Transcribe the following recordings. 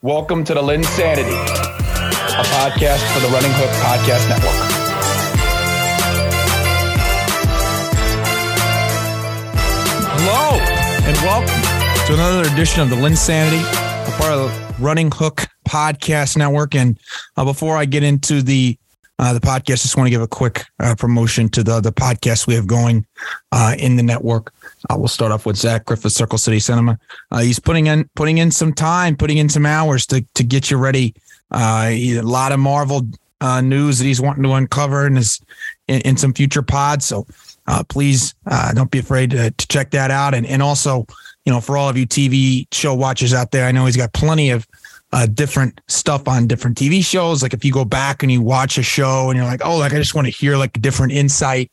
Welcome to the LynnSanity, a podcast for the Running Hook Podcast Network. Hello and welcome to another edition of the LynnSanity, a part of the Running Hook Podcast Network. And uh, before I get into the uh, the podcast, I just want to give a quick uh, promotion to the the podcast we have going uh, in the network. Uh, we'll start off with Zach Griffith, Circle City Cinema. Uh, he's putting in putting in some time, putting in some hours to to get you ready. Uh, a lot of Marvel uh, news that he's wanting to uncover in his in, in some future pods. So uh, please uh, don't be afraid to, to check that out. And and also, you know, for all of you TV show watchers out there, I know he's got plenty of different stuff on different TV shows. Like if you go back and you watch a show and you're like, oh, like I just want to hear like a different insight.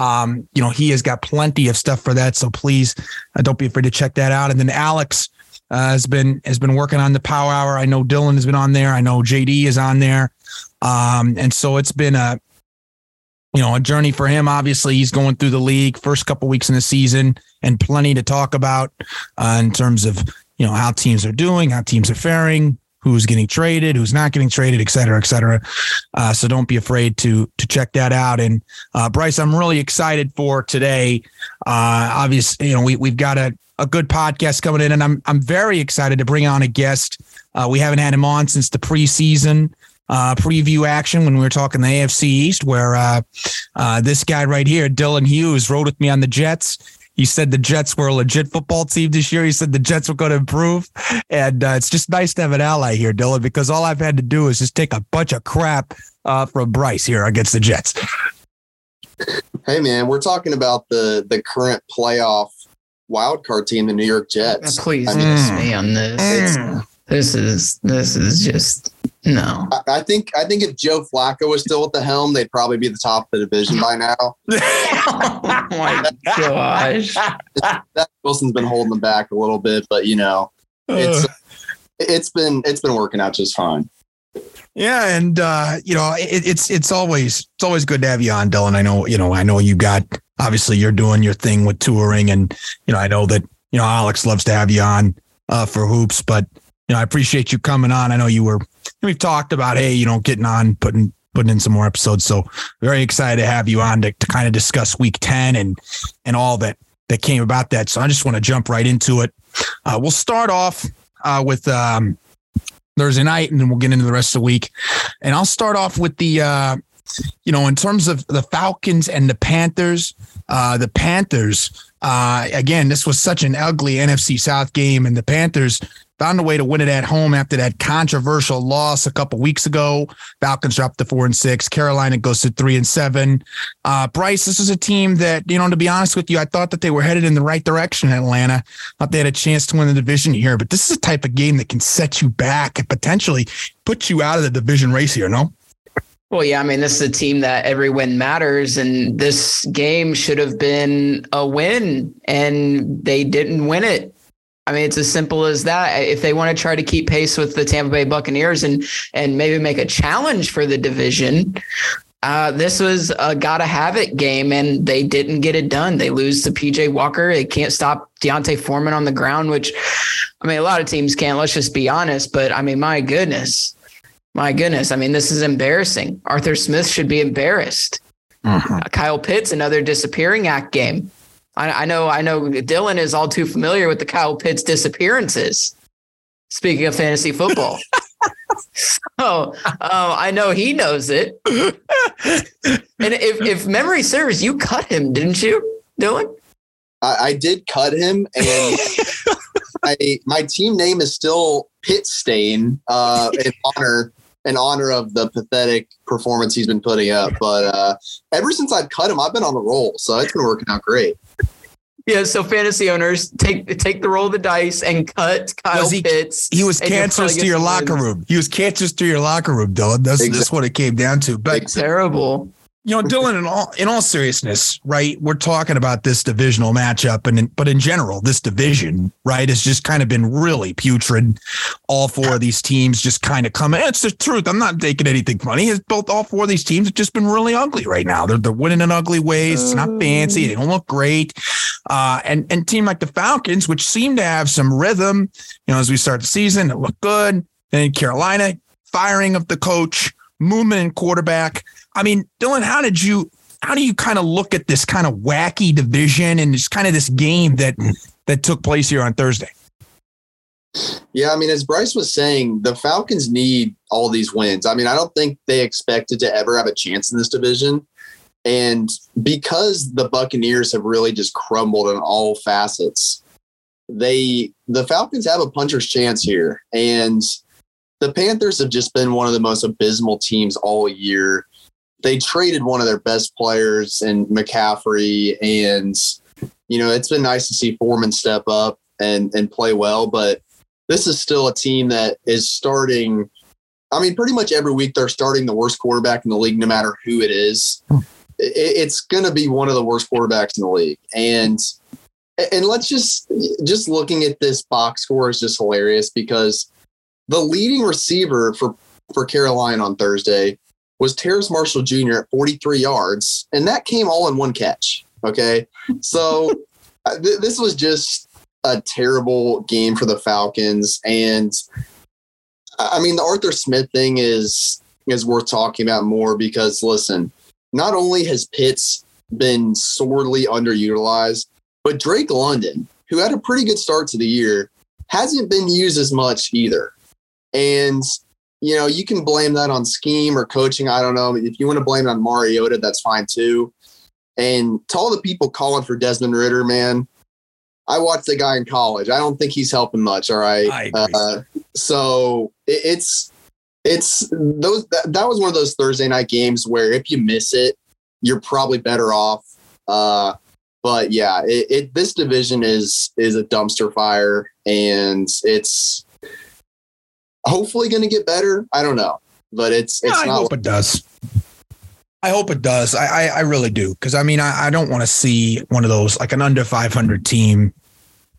Um, you know, he has got plenty of stuff for that. So please uh, don't be afraid to check that out. And then Alex uh, has been has been working on the Power Hour. I know Dylan has been on there. I know JD is on there. Um, and so it's been a you know a journey for him. Obviously, he's going through the league first couple weeks in the season, and plenty to talk about uh, in terms of you know how teams are doing, how teams are faring, who's getting traded, who's not getting traded, et cetera, et cetera. Uh, so don't be afraid to to check that out. And uh, Bryce, I'm really excited for today. Uh, obviously, you know we we've got a a good podcast coming in, and I'm I'm very excited to bring on a guest. Uh, we haven't had him on since the preseason. Uh, preview action when we were talking the AFC East, where uh, uh, this guy right here, Dylan Hughes, rode with me on the Jets. He said the Jets were a legit football team this year. You said the Jets were going to improve. And uh, it's just nice to have an ally here, Dylan, because all I've had to do is just take a bunch of crap uh, from Bryce here against the Jets. Hey, man, we're talking about the the current playoff wild card team, the New York Jets. Please I I mean, me on this. Mm. This is this is just no. I, I think I think if Joe Flacco was still at the helm, they'd probably be the top of the division by now. oh my gosh. That Wilson's been holding them back a little bit, but you know, it's it's been it's been working out just fine. Yeah, and uh, you know, it, it's it's always it's always good to have you on, Dylan. I know, you know, I know you got obviously you're doing your thing with touring, and you know, I know that you know Alex loves to have you on uh, for hoops, but you know, I appreciate you coming on. I know you were we've talked about hey, you know, getting on, putting putting in some more episodes. So very excited to have you on to, to kind of discuss week 10 and and all that that came about that. So I just want to jump right into it. Uh, we'll start off uh, with um, Thursday night, and then we'll get into the rest of the week. And I'll start off with the, uh, you know, in terms of the Falcons and the Panthers. Uh, the Panthers, uh, again, this was such an ugly NFC South game, and the Panthers found a way to win it at home after that controversial loss a couple weeks ago. Falcons dropped to four and six. Carolina goes to three and seven. Uh, Bryce, this is a team that, you know, to be honest with you, I thought that they were headed in the right direction in Atlanta. Thought they had a chance to win the division here, but this is a type of game that can set you back and potentially put you out of the division race here, no? Well, yeah, I mean, this is a team that every win matters, and this game should have been a win, and they didn't win it. I mean, it's as simple as that. If they want to try to keep pace with the Tampa Bay Buccaneers and and maybe make a challenge for the division, uh, this was a gotta have it game, and they didn't get it done. They lose to PJ Walker. They can't stop D'Onta Foreman on the ground, which I mean, a lot of teams can't. Let's just be honest. But I mean, my goodness, my goodness. I mean, this is embarrassing. Arthur Smith should be embarrassed. Uh, Kyle Pitts, another disappearing act game. I, I know, I know. Dylan is all too familiar with the Kyle Pitts disappearances. Speaking of fantasy football, so uh, I know he knows it. and if if memory serves, you cut him, didn't you, Dylan? I, I did cut him, and I, my team name is still Pit Stain uh, in honor in honor of the pathetic performance he's been putting up. But uh, ever since I've cut him, I've been on a roll, so it's been working out great. Yeah, so fantasy owners take take the roll of the dice and cut Kyle Was he- Pitts. He was cancerous to your locker wins. room. He was cancerous to your locker room, Dylan. That's, that's what it came down to. But Terrible. You know, Dylan, in all in all seriousness, right? We're talking about this divisional matchup, and in, but in general, this division, right, has just kind of been really putrid. All four of these teams just kind of come. It's the truth. I'm not taking anything funny. It's both all four of these teams have just been really ugly right now. They're they're winning in ugly ways. It's not fancy. They don't look great. Uh, and and team like the Falcons, which seem to have some rhythm, you know, as we start the season, it looked good. then Carolina firing of the coach, movement in quarterback. I mean, Dylan, how did you how do you kind of look at this kind of wacky division and just kind of this game that that took place here on Thursday? Yeah, I mean, as Bryce was saying, the Falcons need all these wins. I mean, I don't think they expected to ever have a chance in this division. And because the Buccaneers have really just crumbled in all facets, they the Falcons have a puncher's chance here. And the Panthers have just been one of the most abysmal teams all year. They traded one of their best players in McCaffrey, and you know it's been nice to see Foreman step up and and play well. But this is still a team that is starting. I mean, pretty much every week they're starting the worst quarterback in the league, no matter who it is. Hmm. It's going to be one of the worst quarterbacks in the league, and and let's just just looking at this box score is just hilarious because the leading receiver for for Carolina on Thursday was Terrace Marshall Jr. at 43 yards, and that came all in one catch. Okay, so uh, th- this was just a terrible game for the Falcons, and I mean the Arthur Smith thing is is worth talking about more because listen, not only has Pitts been sorely underutilized, but Drake London, who had a pretty good start to the year, hasn't been used as much either. And you know, you can blame that on scheme or coaching. I don't know. If you want to blame it on Mariota, that's fine too. And to all the people calling for Desmond Ridder, man, I watched the guy in college. I don't think he's helping much. All right. Uh, so it, it's it's those that, that was one of those Thursday night games where if you miss it, you're probably better off. Uh, but yeah, it, it this division is is a dumpster fire, and it's hopefully going to get better. I don't know, but it's it's yeah, I not. hope it does. I hope it does. I I, I really do because I mean I, I don't want to see one of those like an under 500 team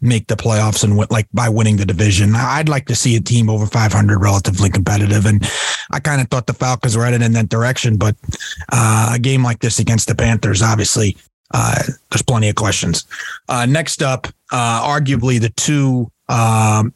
make the playoffs and win, like by winning the division. I'd like to see a team over 500 relatively competitive, and I kind of thought the Falcons were headed in that direction. But uh, a game like this against the Panthers, obviously, uh, there's plenty of questions. Uh, next up, uh, arguably the two um,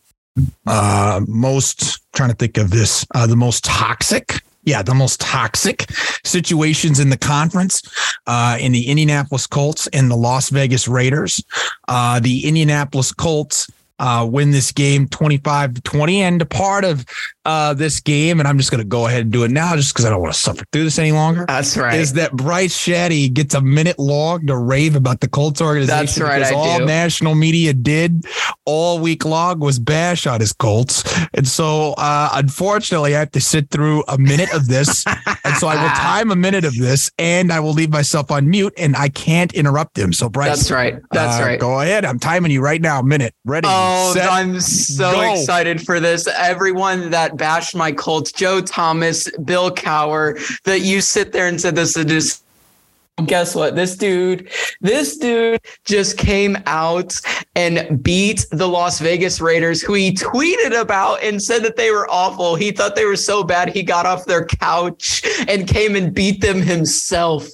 uh, most trying to think of this uh, the most toxic yeah the most toxic situations in the conference uh, in the indianapolis colts and the las vegas raiders. Uh, the indianapolis colts uh, win this game 25 to 20 and a part of uh, this game, and I'm just going to go ahead and do it now just because I don't want to suffer through this any longer. That's right. Is that Bryce Shadday gets a minute long to rave about the Colts organization? That's right. Because I all do. national media did all week long was bash on his Colts. And so, uh, unfortunately, I have to sit through a minute of this. and so I will time a minute of this and I will leave myself on mute and I can't interrupt him. So, Bryce. That's right. That's uh, right. Go ahead. I'm timing you right now. Minute. Ready. Oh, Oh, set, I'm so go. excited for this. Everyone that bashed my Colts, Joe Thomas, Bill Cowher, that you sit there and said this is just guess what? This dude this dude just came out and beat the las vegas raiders who he tweeted about and said that they were awful. He thought they were so bad he got off their couch and came and beat them himself.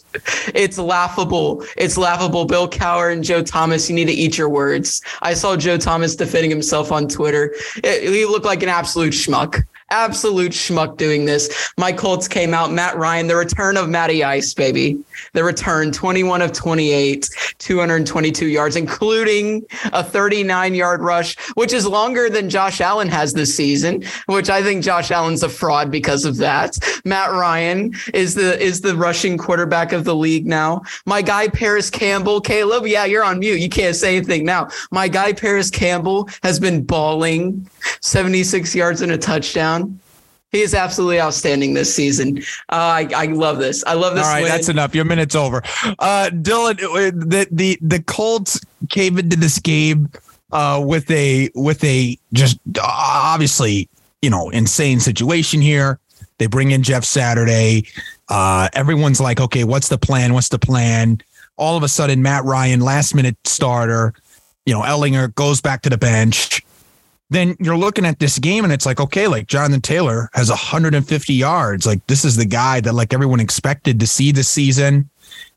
It's laughable. It's laughable. Bill Cowher and joe thomas you need to eat your words. I saw joe thomas defending himself on twitter. It- he looked like an absolute schmuck. Absolute schmuck doing this. My Colts came out. Matt Ryan, the return of Matty Ice, baby. The return, 21 of 28, 222 yards, including a 39 yard rush, which is longer than Josh Allen has this season, which I think Josh Allen's a fraud because of that. Matt Ryan is the is the rushing quarterback of the league now. My guy Parris Campbell, Caleb, yeah, you're on mute. You can't say anything now. My guy Parris Campbell has been balling 76 yards and a touchdown. He is absolutely outstanding this season. Uh, I, I love this. I love this. All right, win. that's enough. Your minute's over. Uh, Dylan, uh, the the the Colts came into this game uh, with a with a just obviously you know insane situation here. They bring in Jeff Saturday. Uh, everyone's like, okay, what's the plan? What's the plan? All of a sudden, Matt Ryan, last minute starter. You know, Ehlinger goes back to the bench then you're looking at this game and it's like, okay, like Jonathan Taylor has 150 yards. Like this is the guy that like everyone expected to see this season.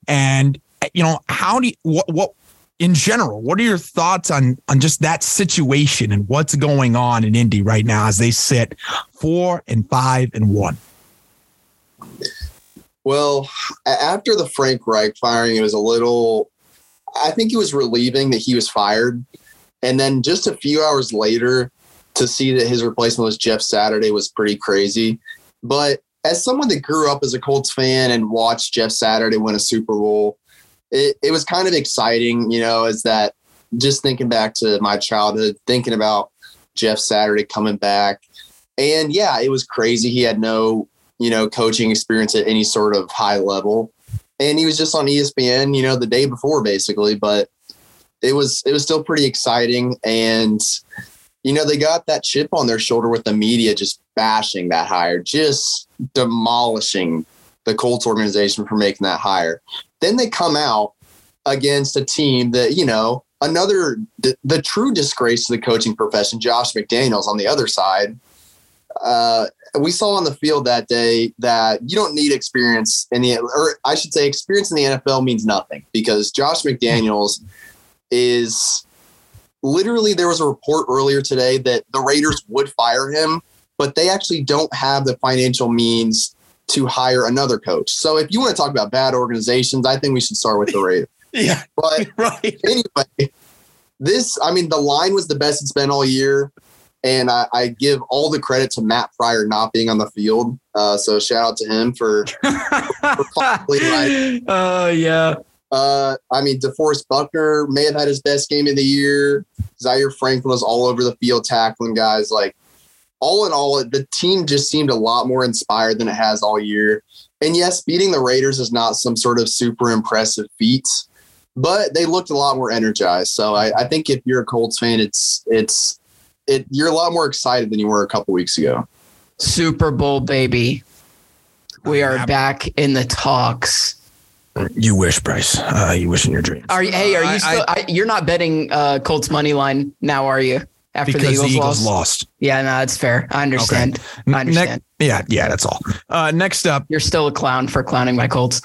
And you know, how do you, what what in general, what are your thoughts on on just that situation and what's going on in Indy right now as they sit four and five and one. Well, after the Frank Reich firing, it was a little. I think it was relieving that he was fired, and then just a few hours later, to see that his replacement was Jeff Saturday was pretty crazy. But as someone that grew up as a Colts fan and watched Jeff Saturday win a Super Bowl, it, it was kind of exciting, you know, as that just thinking back to my childhood, thinking about Jeff Saturday coming back. And yeah, it was crazy. He had no, you know, coaching experience at any sort of high level. And he was just on ESPN, you know, the day before basically, but it was it was still pretty exciting and you know, they got that chip on their shoulder with the media just bashing that hire, just demolishing the Colts organization for making that hire. Then they come out against a team that, you know, another, the, the true disgrace to the coaching profession, Josh McDaniels on the other side. Uh, we saw on the field that day that you don't need experience in the, or I should say, experience in the NFL means nothing because Josh McDaniels is literally there was a report earlier today that the Raiders would fire him, but they actually don't have the financial means to hire another coach. So if you want to talk about bad organizations, I think we should start with the Raiders. yeah. But right. anyway, this, I mean, the line was the best it's been all year. And I, I give all the credit to Matt Pryor not being on the field. Uh, so shout out to him for, for Oh, uh, yeah. Uh, I mean, DeForest Buckner may have had his best game of the year. Zaire Franklin was all over the field tackling guys. Like, all in all, the team just seemed a lot more inspired than it has all year. And yes, beating the Raiders is not some sort of super impressive feat, but they looked a lot more energized. So I, I think if you're a Colts fan, it's it's it you're a lot more excited than you were a couple weeks ago. Super Bowl baby. We are back in the talks. You wish, Bryce. Uh, you wish in your dreams. Are you? Hey, are you I- still? I, you're not betting uh, Colts money line now, are you? After because the Eagles, the Eagles lost? lost. Yeah, no, that's fair. I understand. I understand. Ne- yeah, yeah, that's all. Uh, next up, You're still a clown for clowning my Colts.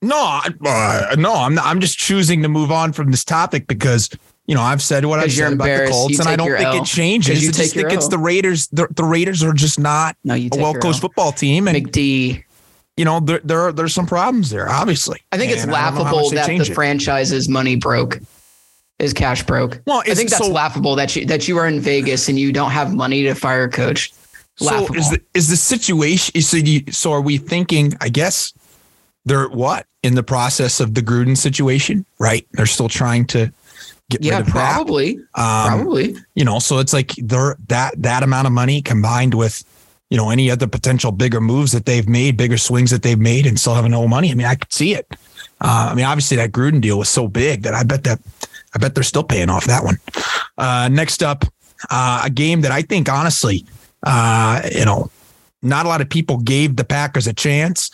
no, I- uh, no, I'm not, I'm just choosing to move on from this topic because you know I've said what I've 'Cause you're said about the. Colts, You and I don't think L. it changes. you I just take your think it's the Raiders. The, the Raiders are just not No, a well-coached football team, and McD. You know there, there there's some problems there. Obviously, I think it's And I don't know how laughable that the it. franchise's money broke, is cash broke. Well, I think that's so- laughable that you that you are in Vegas and you don't have money to fire a coach. Laughable. So is the is the situation? So, you, so are we thinking? I guess they're what in the process of the Gruden situation, right? They're still trying to get yeah, rid of that. probably, Um, probably. you know, so it's like they're that that amount of money combined with you know any other potential bigger moves that they've made, bigger swings that they've made, and still having no money. I mean, I could see it. Uh, I mean, obviously that Gruden deal was so big that I bet that I bet they're still paying off that one. Uh, next up, uh, a game that I think honestly, uh, you know, not a lot of people gave the Packers a chance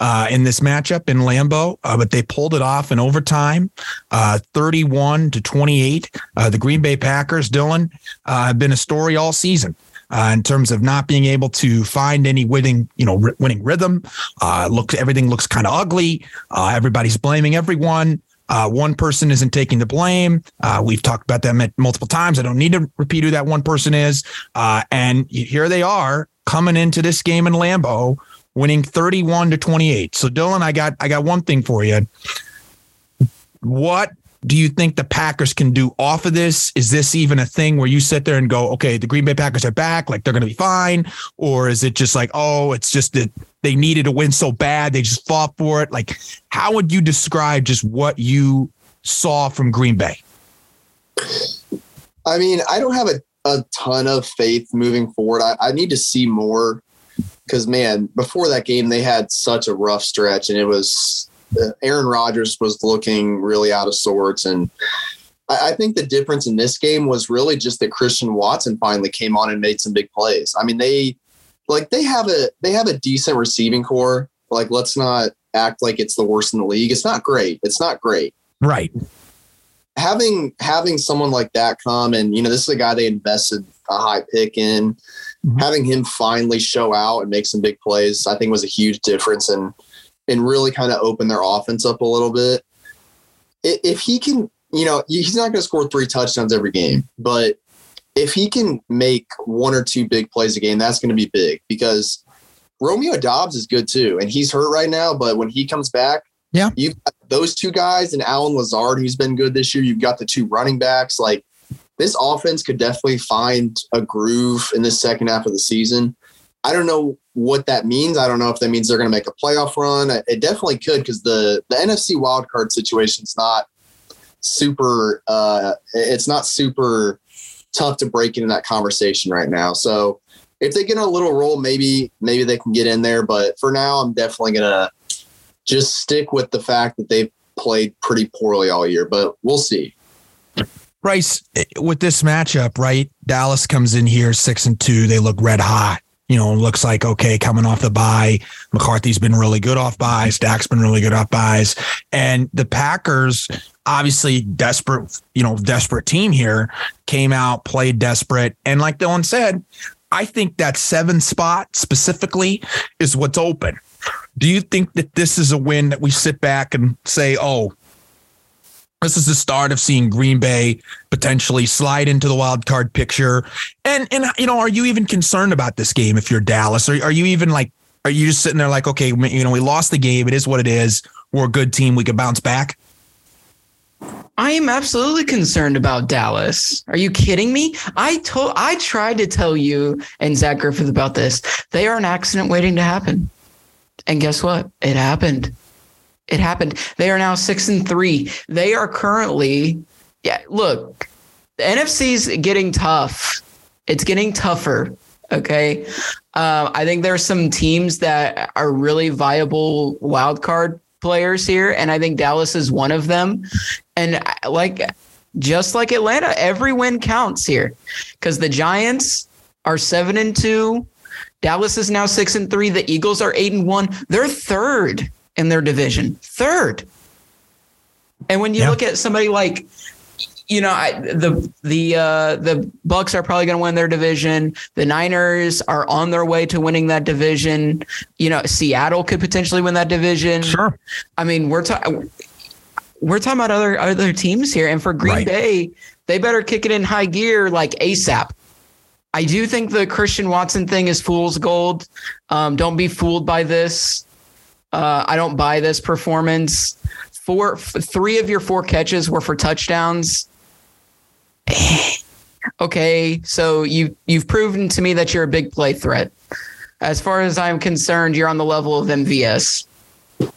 uh, in this matchup in Lambeau, uh, but they pulled it off in overtime, uh, 31 to 28. Uh, the Green Bay Packers, Dylan, have been a story all season. Uh, in terms of not being able to find any winning, you know, winning rhythm, uh, look, everything looks kind of ugly. Uh, everybody's blaming everyone. Uh, one person isn't taking the blame. Uh, we've talked about that multiple times. I don't need to repeat who that one person is. Uh, and here they are coming into this game in Lambeau, winning 31 to 28. So Dylan, I got I got one thing for you. What do you think the Packers can do off of this? Is this even a thing where you sit there and go, okay, the Green Bay Packers are back, like they're going to be fine? Or is it just like, oh, it's just that they needed to win so bad, they just fought for it? Like, how would you describe just what you saw from Green Bay? I mean, I don't have a, a ton of faith moving forward. I, I need to see more because, man, before that game, they had such a rough stretch, and it was Aaron Rodgers was looking really out of sorts. And I, I think the difference in this game was really just that Christian Watson finally came on and made some big plays. I mean, they like they have a they have a decent receiving corps. Like, let's not act like it's the worst in the league. It's not great. It's not great Right. having having someone like that come and you know this is a guy they invested a high pick in Mhm. having him finally show out and make some big plays i think was a huge difference and and really kind of open their offense up a little bit if he can you know he's not going to score three touchdowns every game but if he can make one or two big plays a game, that's going to be big because Romeo Doubs is good too, and he's hurt right now. But when he comes back, Yeah. you've got those two guys and Allen Lazard, who's been good this year. You've got the two running backs. Like this offense could definitely find a groove in the second half of the season. I don't know what that means. I don't know if that means they're going to make a playoff run. It definitely could because the the NFC wildcard situation is not super. Uh, it's not super tough to break into that conversation right now. So if they get a little roll, maybe maybe they can get in there. But for now, I'm definitely gonna just stick with the fact that they've played pretty poorly all year. But we'll see. Bryce, with this matchup, right? Dallas comes in here six and two. They look red hot. You know, looks like okay, coming off the bye. McCarthy's been really good off byes. Dak's been really good off byes. And the Packers, obviously desperate, you know, desperate team here, came out, played desperate. And like Dylan said, I think that seven spot specifically is what's open. Do you think that this is a win that we sit back and say, oh, this is the start of seeing Green Bay potentially slide into the wild card picture. And and you know, are you even concerned about this game if you're Dallas? Or are you even like are you just sitting there like, okay, you know, we lost the game. It is what it is. We're a good team. We could bounce back. I am absolutely concerned about Dallas. Are you kidding me? I told I tried to tell you and Zach Griffith about this. They are an accident waiting to happen. And guess what? It happened. It happened. They are now six and three. They are currently, yeah, look, the NFC's getting tough. It's getting tougher. Okay. Uh, I think there are some teams that are really viable wild card players here, and I think Dallas is one of them. And like, just like Atlanta, every win counts here because the Giants are seven and two. Dallas is now six and three. The Eagles are eight and one. They're third in their division. Third. And when you Yeah. look at somebody like, you know, I, the the uh, the Bucs are probably going to win their division. The Niners are on their way to winning that division. You know, Seattle could potentially win that division. Sure. I mean, we're talking we're talking about other other teams here, and for Green Right. Bay, they better kick it in high gear like ASAP. I do think the Christian Watson thing is fool's gold. Um, don't be fooled by this. Uh, I don't buy this performance. Four, f- three of your four catches were for touchdowns. okay, so you you've proven to me that you're a big play threat. As far as I'm concerned, you're on the level of MVS. No,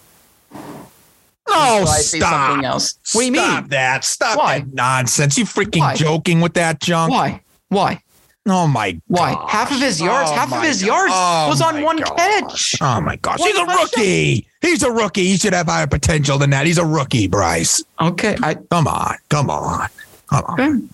So I see stop. something else. What do you Stop mean? that. Stop Why? that nonsense. You freaking Why? joking with that junk. Why? Why? Oh my Why? gosh. Half of his yards, Oh half of his God. yards Oh was on one gosh. catch. Oh my gosh. He's a rookie. He's a rookie. He should have higher potential than that. He's a rookie, Bryce. Okay. I Come on. Come on. Come on. okay.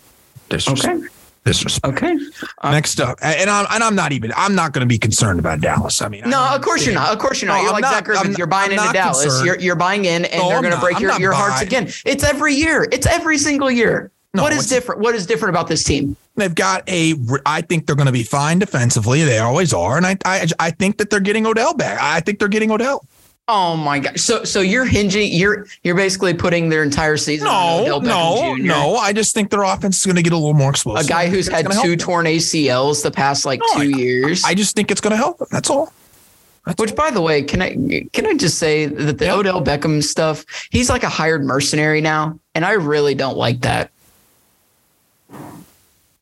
Disrespect. Okay. Disrespect. Okay. Uh, Next up, and I'm and I'm not even. I'm not going to be concerned about Dallas. I mean, No, don't of course you're not. Of course you're not. No, you're I'm like not- Zach Griffith. I'm- you're buying I'm into Dallas. concerned. You're you're buying in, and No, they're going to break I'm your, your hearts again. It's every year. It's every single year. No, what's- different? What is different about this team? They've got a. I think they're going to be fine defensively. They always are, and I, I I think that they're getting Odell back. I think they're getting Odell. Oh my god! So so you're hinging. You're you're basically putting their entire season. on No, no, Jr., no. I just think their offense is going to get a little more explosive. A guy who's had two torn ACLs the past like No, two I- years. I just think it's going to help them. That's all. That's Which, by the way, can I can I just say that the Yeah. Odell Beckham stuff? He's like a hired mercenary now, and I really don't like that.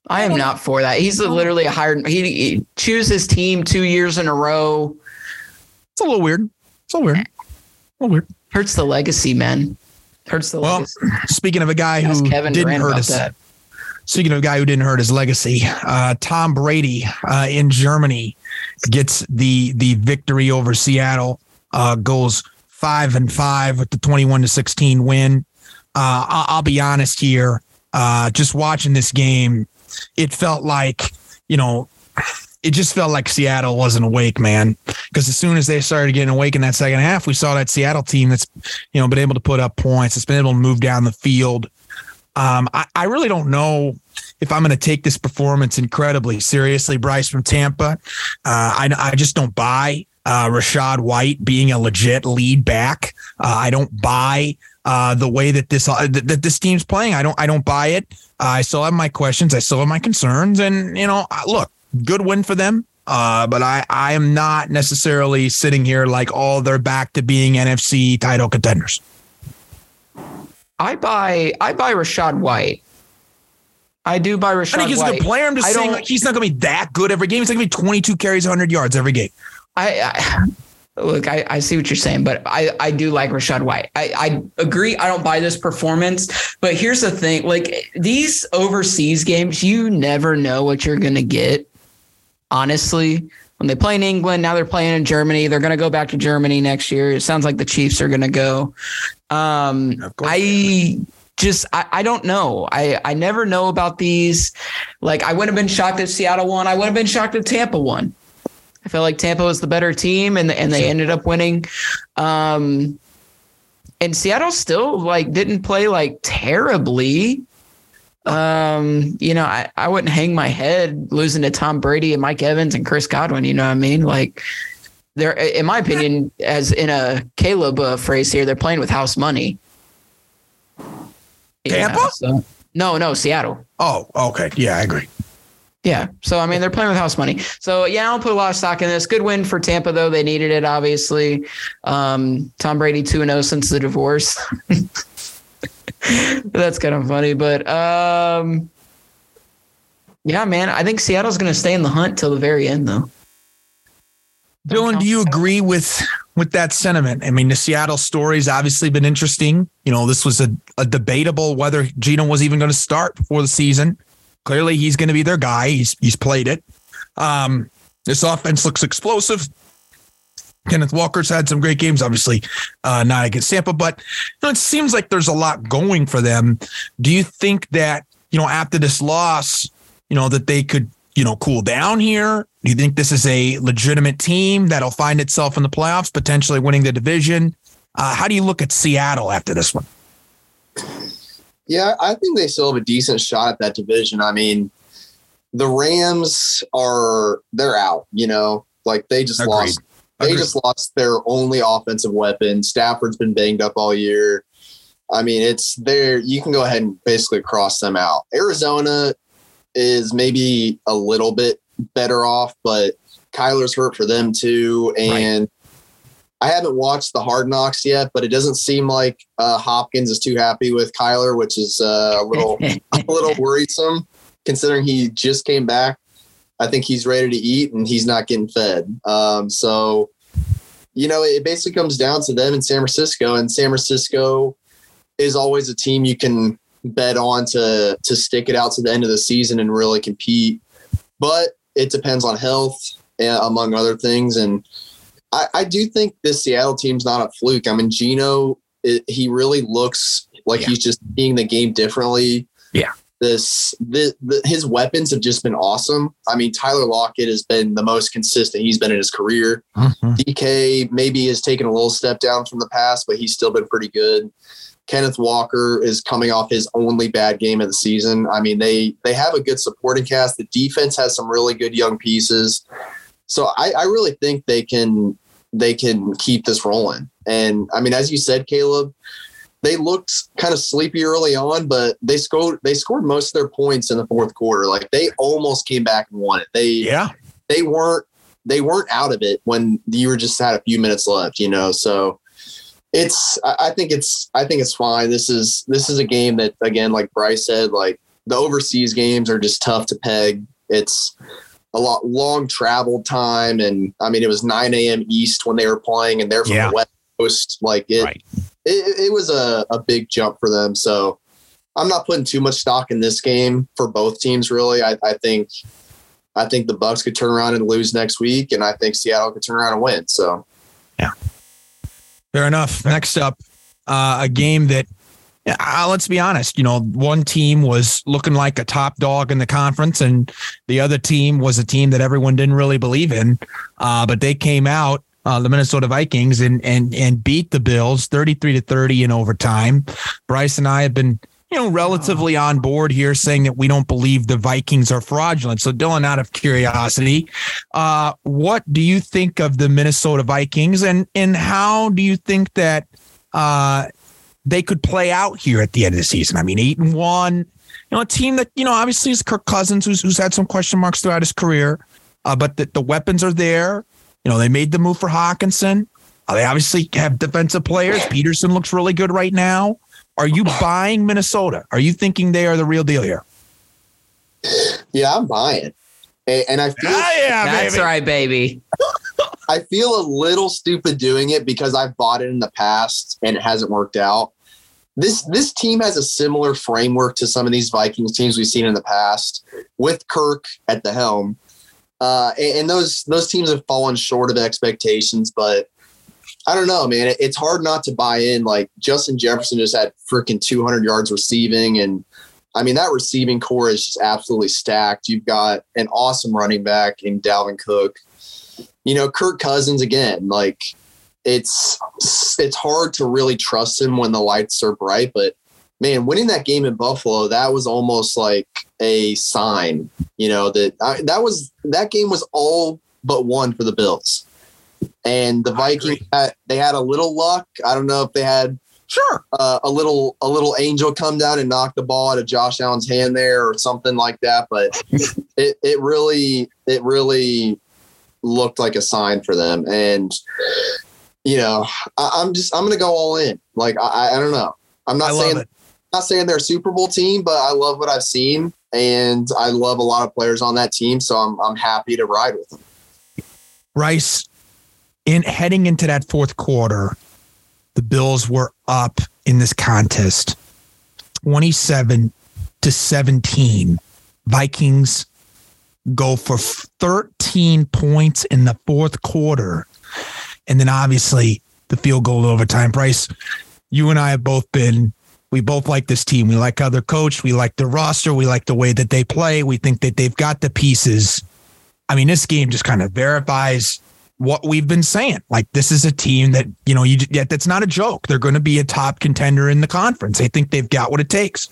I am not for that. He's literally a hired. He, he choose his team two years in a row. It's a little weird. It's a little weird. A little weird. Hurts the legacy, man. Hurts the Well, legacy. Speaking of a guy who Kevin didn't hurt about his that. Speaking of a guy who didn't hurt his legacy, uh, Tom Brady uh, in Germany gets the the victory over Seattle. Uh, goes five and five with the twenty one to sixteen win. Uh, I'll, I'll be honest here. Uh, just watching this game, it felt like you know, it just felt like Seattle wasn't awake, man. Because as soon as they started getting awake in that second half, we saw that Seattle team that's you know been able to put up points. It's been able to move down the field. Um, I, I really don't know if I'm going to take this performance incredibly seriously, Bryce from Tampa. Uh, I, I just don't buy uh, Rachaad White being a legit lead back. Uh, I don't buy uh, the way that this uh, that, that this team's playing. I don't I don't buy it. I still have my questions. I still have my concerns. And, you know, look, good win for them. Uh, but I, I am not necessarily sitting here like, oh, they're back to being NFC title contenders. I buy I buy Rachaad White. I do buy Rachaad. I think he's White. a good player. I'm just I saying like, he's not going to be that good every game. He's not going to be 22 carries, 100 yards every game. I, I look, I, I see what you're saying, but I, I do like Rachaad White. I, I agree. I don't buy this performance, but here's the thing: like these overseas games, you never know what you're gonna get. Honestly, when they play in England, now they're playing in Germany. They're gonna go back to Germany next year. It sounds like the Chiefs are gonna go. Um. I just I, I don't know. I I never know about these. Like I wouldn't have been shocked if Seattle won. I would have been shocked if Tampa won. I felt like Tampa was the better team, and and they ended up winning. Um, and Seattle still like didn't play like terribly. Um, you know, I, I wouldn't hang my head losing to Tom Brady and Mike Evans and Chris Godwin. You know what I mean? Like they're, in my opinion, as in a Caleb uh, phrase here, they're playing with house money. You know, Tampa? so- no, no, Seattle. Oh, okay. Yeah, I agree. Yeah. So I mean, they're playing with house money. So yeah, I don't put a lot of stock in this. Good win for Tampa, though. They needed it, obviously. Um, Tom Brady two and zero since the divorce. That's kind of funny, but um, yeah, man, I think Seattle's going to stay in the hunt till the very end, though. Dylan, do you agree with with that sentiment? I mean, the Seattle story's obviously been interesting. You know, this was a, a debatable whether Gino was even going to start before the season. Clearly, he's going to be their guy. He's he's played it. Um, this offense looks explosive. Kenneth Walker's had some great games, obviously uh, not against Tampa, but you know, it seems like there's a lot going for them. Do you think that you know after this loss, you know that they could you know cool down here? Do you think this is a legitimate team that'll find itself in the playoffs, potentially winning the division? Uh, how do you look at Seattle after this one? Yeah, I think they still have a decent shot at that division. I mean, the Rams are they're out, you know, like they just Agreed. lost they Agreed. just lost their only offensive weapon. Stafford's been banged up all year. I mean, it's there. You can go ahead and basically cross them out. Arizona is maybe a little bit better off, but Kyler's hurt for them too. And I haven't watched the Hard Knocks yet, but it doesn't seem like uh, Hopkins is too happy with Kyler, which is uh, a little a little worrisome considering he just came back. I think he's ready to eat and he's not getting fed. Um, so, you know, it basically comes down to them in San Francisco, and San Francisco is always a team you can bet on to to stick it out to the end of the season and really compete. But it depends on health, uh, among other things. And I, I do think this Seattle team's not a fluke. I mean, Gino, it, he really looks like Yeah. he's just seeing the game differently. Yeah. This the, the his weapons have just been awesome. I mean, Tyler Lockett has been the most consistent he's been in his career. Mm-hmm. DK maybe has taken a little step down from the past, but he's still been pretty good. Kenneth Walker is coming off his only bad game of the season. I mean, they they have a good supporting cast. The defense has some really good young pieces. So I, I really think they can they can keep this rolling. And I mean, as you said, Caleb, they looked kind of sleepy early on, but they scored they scored most of their points in the fourth quarter. Like they almost came back and won it. They Yeah. they weren't they weren't out of it when you were just had a few minutes left, you know. So it's I think it's I think it's fine. This is this is a game that again, like Bryce said, like the overseas games are just tough to peg. It's a lot long travel time, and I mean it was 9 a.m. East when they were playing, and they're from Yeah. the West Coast. Like it, Right. it, it was a, a big jump for them. So I'm not putting too much stock in this game for both teams. Really, I, I think I think the Bucs could turn around and lose next week, and I think Seattle could turn around and win. So yeah, Fair enough. Next up, uh, a game that, uh, let's be honest, you know, one team was looking like a top dog in the conference, and the other team was a team that everyone didn't really believe in. Uh, but they came out, uh, the Minnesota Vikings, and and and beat the Bills thirty three to thirty in overtime. Bryce and I have been. You know, relatively on board here, saying that we don't believe the Vikings are fraudulent. So, Dylan, out of curiosity, uh, what do you think of the Minnesota Vikings, and and how do you think that uh, they could play out here at the end of the season? I mean, eight and one. you know, a team that, you know, obviously is Kirk Cousins, who's, who's had some question marks throughout his career, uh, but the, the weapons are there. You know, they made the move for Hockenson. Uh, they obviously have defensive players. Peterson looks really good right now. Are you buying Minnesota? Are you thinking they are the real deal here? Yeah, I'm buying. And, and I feel Ah, yeah, That's baby. right, baby. I feel a little stupid doing it because I've bought it in the past and it hasn't worked out. This this team has a similar framework to some of these Vikings teams we've seen in the past with Kirk at the helm. Uh, and, those those teams have fallen short of expectations, but I don't know, man. It, it's hard not to buy in. Like Justin Jefferson just had freaking 200 yards receiving, and I mean that receiving corps is just absolutely stacked. You've got an awesome running back in Dalvin Cook you know, Kirk Cousins again, like it's it's hard to really trust him when the lights are bright, but man, winning that game in Buffalo, that was almost like a sign, you know, that I, that was that game was all but won for the Bills. And the Vikings had, they had a little luck. I don't know if they had Sure. uh, a little a little angel come down and knock the ball out of Josh Allen's hand there or something like that. But it it really it really looked like a sign for them. And you know, I, I'm just I'm gonna go all in. Like I I don't know. I'm not I saying not saying they're a Super Bowl team, but I love what I've seen. And I love a lot of players on that team, so I'm I'm happy to ride with them. Rice, in heading into that fourth quarter, the Bills were up in this contest 27 to 17. Vikings go for 13 points in the fourth quarter. And then obviously the field goal overtime. Bryce, you and I have both been, we both like this team. We like how they're coached. We like the roster. We like the way that they play. We think that they've got the pieces. I mean, this game just kind of verifies what we've been saying. Like this is a team that you know you yeah, that's not a joke. They're going to be a top contender in the conference. They think they've got what it takes.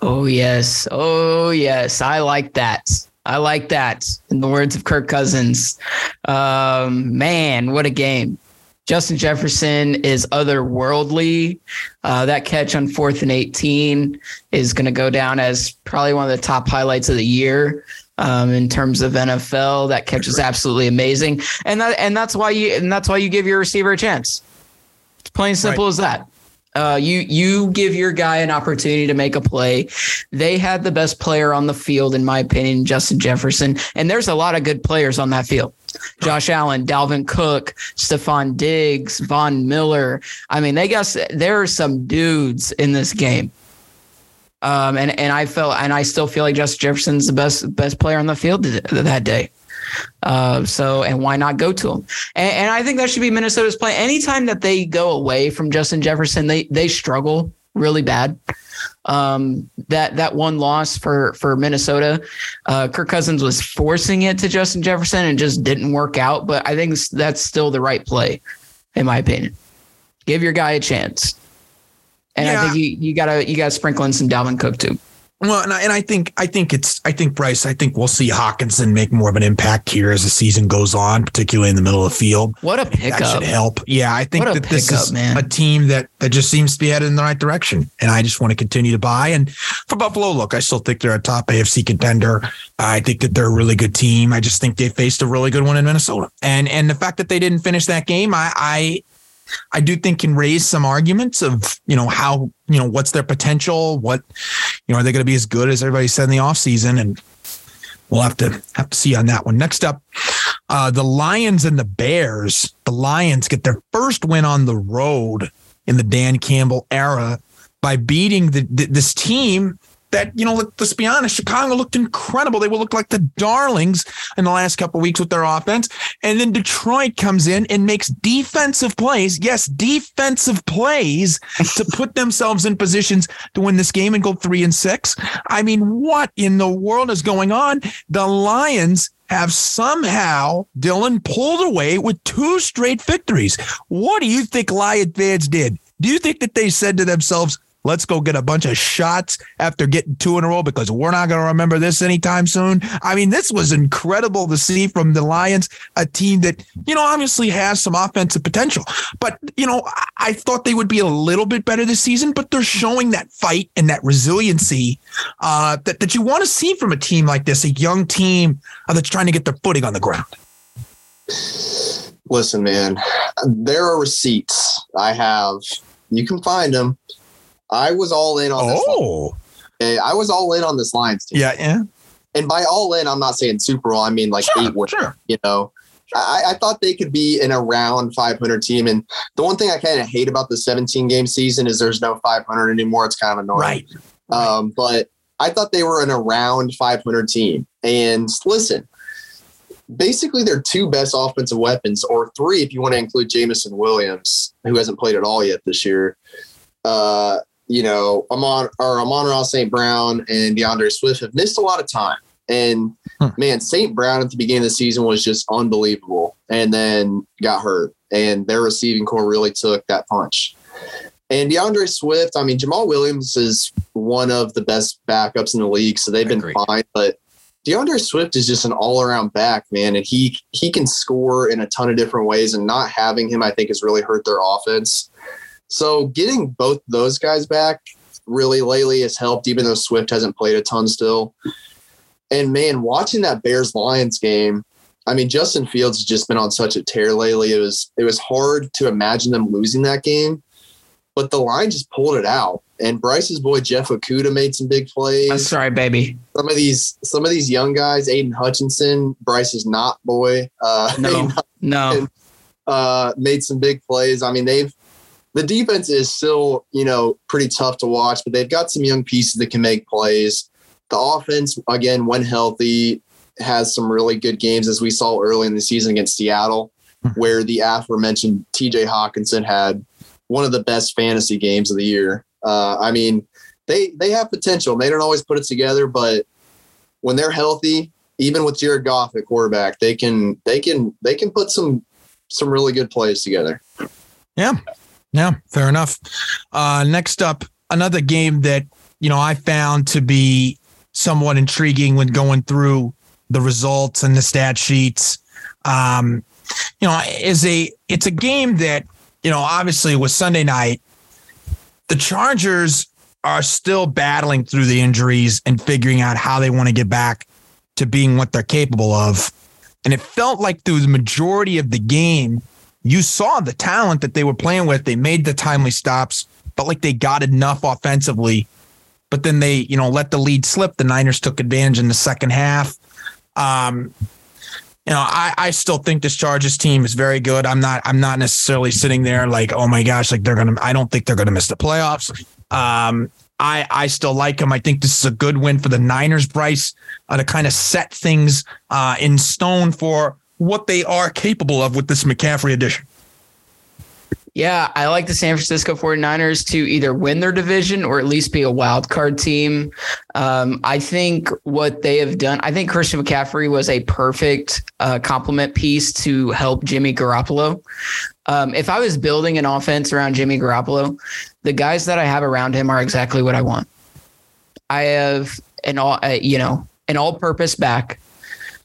Oh yes. Oh yes. I like that. I like that. In the words of Kirk Cousins. Um, man, what a game. Justin Jefferson is otherworldly. Uh, that catch on fourth and 18 is going to go down as probably one of the top highlights of the year um, in terms of NFL. That catch is absolutely amazing, and that and that's why you and that's why you give your receiver a chance. It's plain and simple as that. Uh, you you give your guy an opportunity to make a play. They had the best player on the field, in my opinion, Justin Jefferson, and there's a lot of good players on that field. Josh Allen, Dalvin Cook, Stefon Diggs, Von Miller. I mean, they got there are some dudes in this game. Um, and and I felt and I still feel like Justin Jefferson's the best best player on the field that day. Uh, so and why not go to him? And, and I think that should be Minnesota's play. Anytime that they go away from Justin Jefferson, they they struggle really bad. Um, that that one loss for for Minnesota, uh, Kirk Cousins was forcing it to Justin Jefferson and just didn't work out. But I think that's still the right play, in my opinion. Give your guy a chance. And Yeah. I think you, you gotta you gotta sprinkle in some Dalvin Cook too. Well, and I, and I think I think it's I think Bryce. I think we'll see Hockenson make more of an impact here as the season goes on, particularly in the middle of the field. What a That pickup! should help. Yeah, I think that this is man. a team that that just seems to be headed in the right direction, and I just want to continue to buy. And for Buffalo, look, I still think they're a top AFC contender. I think that they're a really good team. I just think they faced a really good one in Minnesota, and and the fact that they didn't finish that game, I I, I do think can raise some arguments of you know how you know what's their potential, what you know are they going to be as good as everybody said in the offseason? and we'll have to have to see on that one. Next up, uh, the Lions and the Bears. The Lions get their first win on the road in the Dan Campbell era by beating the, th- this team that, you know, let, let's be honest, Chicago looked incredible. They will look like the darlings in the last couple of weeks with their offense. And then Detroit comes in and makes defensive plays. Yes, defensive plays to put themselves in positions to win this game and go three and six. I mean, what in the world is going on? The Lions have somehow, Dylan, pulled away with two straight victories. What do you think Lion fans did? Do you think that they said to themselves, let's go get a bunch of shots after getting two in a row because we're not going to remember this anytime soon. I mean, this was incredible to see from the Lions, a team that, you know, obviously has some offensive potential. But, you know, I thought they would be a little bit better this season, but they're showing that fight and that resiliency uh, that, that you want to see from a team like this, a young team uh, that's trying to get their footing on the ground. Listen, man, there are receipts I have. You can find them. I was all in on this. Oh, I was all in on this Lions team. yeah, yeah. And by all in, I'm not saying Super Bowl. I mean like Sure, eight wins. sure. You know, I, I thought they could be an around 500 team. And the one thing I kind of hate about the 17 game season is there's no 500 anymore. It's kind of annoying. Right. Um, but I thought they were an around 500 team. And listen, basically their two best offensive weapons, or three if you want to include Jameson Williams, who hasn't played at all yet this year. Uh, you know, Amon or Amon Ross St. Brown and DeAndre Swift have missed a lot of time. And Hmm. man, St. Brown at the beginning of the season was just unbelievable and then got hurt. And their receiving corps really took that punch. And DeAndre Swift, I mean, Jamaal Williams is one of the best backups in the league, so they've been fine. But DeAndre Swift is just an all-around back, man, and he he can score in a ton of different ways. And not having him, I think, has really hurt their offense. So getting both those guys back really lately has helped, even though Swift hasn't played a ton still. And man, watching that Bears Lions game, I mean, Justin Fields has just been on such a tear lately. It was it was hard to imagine them losing that game, but the line just pulled it out. And Bryce's boy Jeff Okudah made some big plays. That's right, baby. Some of these some of these young guys, Aidan Hutchinson, Bryce's not boy, uh, No, no. uh, made some big plays. I mean, they've the defense is still, you know, pretty tough to watch, but they've got some young pieces that can make plays. The offense, again, when healthy, has some really good games, as we saw early in the season against Seattle, where the aforementioned TJ Hockenson had one of the best fantasy games of the year. Uh, I mean, they they have potential. They don't always put it together, but when they're healthy, even with Jared Goff at quarterback, they can they can they can put some some really good plays together. Yeah, fair enough. Uh, next up, another game that you know I found to be somewhat intriguing when going through the results and the stat sheets. Um, you know, is a it's a game that you know obviously was Sunday night. The Chargers are still battling through the injuries and figuring out how they want to get back to being what they're capable of. And it felt like through the majority of the game, you saw the talent that they were playing with. They made the timely stops, but like they got enough offensively, but then they, you know, let the lead slip. The Niners took advantage in the second half. Um, you know, I, I still think this Chargers team is very good. I'm not I'm not necessarily sitting there like, oh my gosh, like they're gonna I don't think they're gonna miss the playoffs. Um, I I still like them. I think this is a good win for the Niners, Bryce, uh, to kind of set things uh, in stone for what they are capable of with this McCaffrey addition. Yeah, I like the San Francisco 49ers to either win their division or at least be a wild card team. Um, I think what they have done, I think Christian McCaffrey was a perfect uh, complement piece to help Jimmy Garoppolo. Um, if I was building an offense around Jimmy Garoppolo, the guys that I have around him are exactly what I want. I have an all, uh, you know, an all-purpose back.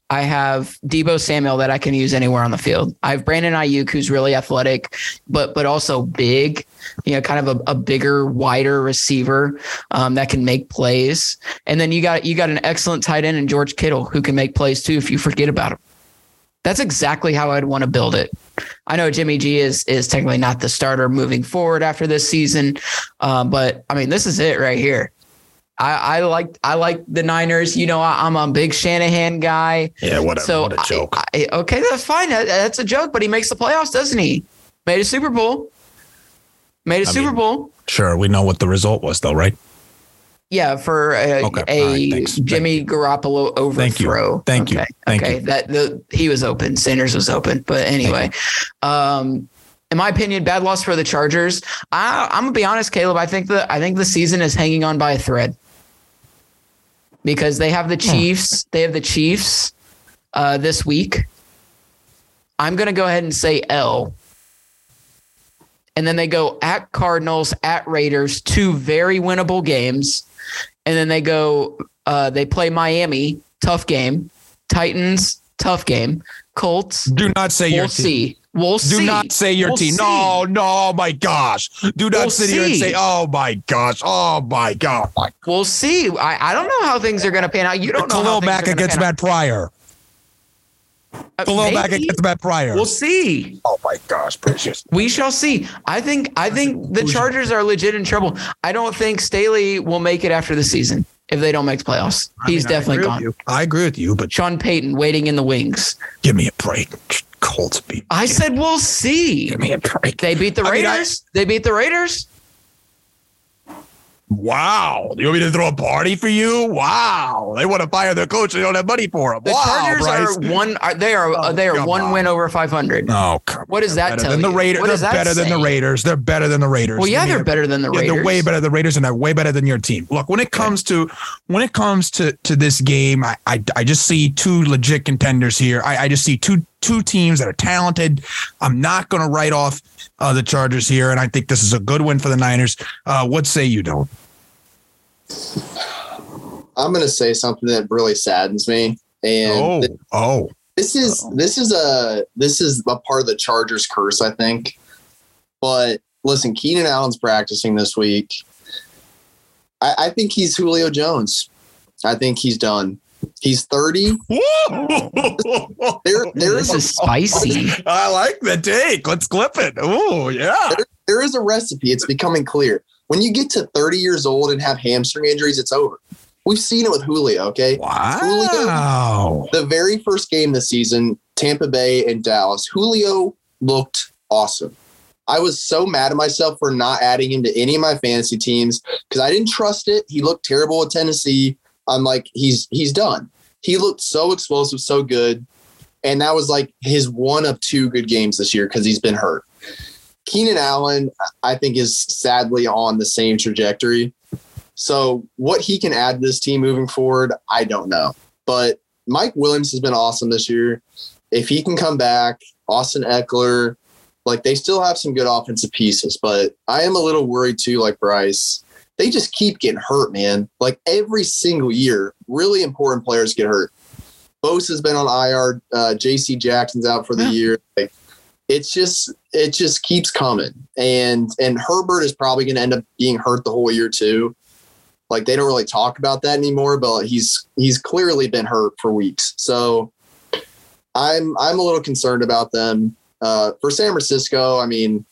I have Deebo Samuel that I can use anywhere on the field. I have Brandon Aiyuk, who's really athletic, but but also big. You know, kind of a, a bigger, wider receiver um, that can make plays. And then you got you got an excellent tight end in George Kittle who can make plays too if you forget about him. That's exactly how I'd want to build it. I know Jimmy G is is technically not the starter moving forward after this season, um, but I mean this is it right here. I, I like I like the Niners. You know, I, I'm a big Shanahan guy. Yeah, whatever. So what a joke. I, I- okay, that's fine. That- that's a joke, but he makes the playoffs, doesn't he? Made a Super Bowl. Made a I Super mean, Boll. sure, we know what the result was, though, right? Yeah, for a, Okay, a right. Jimmy Garoppolo overthrow. Thank you. Thank you. okay. Thank okay. you. That the he was open. Sanders was open. But anyway, um, in my opinion, bad loss for the Chargers. I, I'm gonna be honest, Caleb. I think the I think the season is hanging on by a thread because they have the Chiefs. They have the Chiefs uh, this week. I'm gonna go ahead and say L. and then they go at Cardinals, at Raiders, two very winnable games, and then they go uh, they play Miami, tough game, Titans, tough game, Colts. Do not say your We'll team. see. We'll Do see. not say your We'll team. see. No, no, oh my gosh. Do not We'll sit here and say, oh my gosh, oh my God. My We'll see. I, I don't know how things are going to pan out. You don't know. how Khalil Mack against pan out. Matt Pryor. Uh, Khalil Mack against Matt Pryor. We'll see. oh my gosh, precious. We shall see. I think. I think the Chargers are legit in trouble. I don't think Staley will make it after the season if they don't make the playoffs. I He's mean, I definitely with gone. I agree with you, but Sean Payton waiting in the wings. give me a break. Colts beat. I said we'll see. Give me a break. They beat the I mean, I- Raiders. they beat the Raiders. Wow. You want me to throw a party for you? Wow. They want to fire their coach. They don't have money for him. The wow, Chargers Bryce. are one. Are, they are. Oh, they are one on. win over 500. Oh, come What does that tell than the you? Raiders. What They're better than the? Raiders. They're better than the Raiders. Well, yeah, me they're better than the Yeah, Raiders. they're way better than the Raiders, and they're way better than your team. Look, when it comes to when it comes to to this game, I I, I just see two legit contenders here. I, I just see two two teams that are talented. I'm not going to write off uh, the Chargers here, and I think this is a good win for the Niners. Uh, what say you, don't? I'm going to say something that really saddens me, and Oh, th- oh, this is this is a this is a part of the Chargers curse, I think. But listen, Keenan Allen's practicing this week. I, I think he's Julio Jones. I think he's done. He's 30. There, there This is a is spicy. I like the take. Let's clip it. Oh, yeah. there is a recipe. It's becoming clear. When you get to 30 years old and have hamstring injuries, it's over. We've seen it with Julio, okay? Wow. The very first game this season, Tampa Bay and Dallas, Julio looked awesome. I was so mad at myself for not adding him to any of my fantasy teams because I didn't trust it. He looked terrible at Tennessee. I'm like, he's he's done. He looked so explosive, so good. And that was like his one of two good games this year because he's been hurt. Keenan Allen, I think, is sadly on the same trajectory. So what he can add to this team moving forward, I don't know. But Mike Williams has been awesome this year. If he can come back, Austin Ekeler, like they still have some good offensive pieces, but I am a little worried too, like Bryce. They just keep getting hurt, man. Like every single year, really important players get hurt. Bose has been on IR. Uh, J.C. Jackson's out for the Yeah. year. Like it's just it just keeps coming, and and Herbert is probably going to end up being hurt the whole year too. Like they don't really talk about that anymore, but he's he's clearly been hurt for weeks. So I'm I'm a little concerned about them. Uh, for San Francisco, I mean,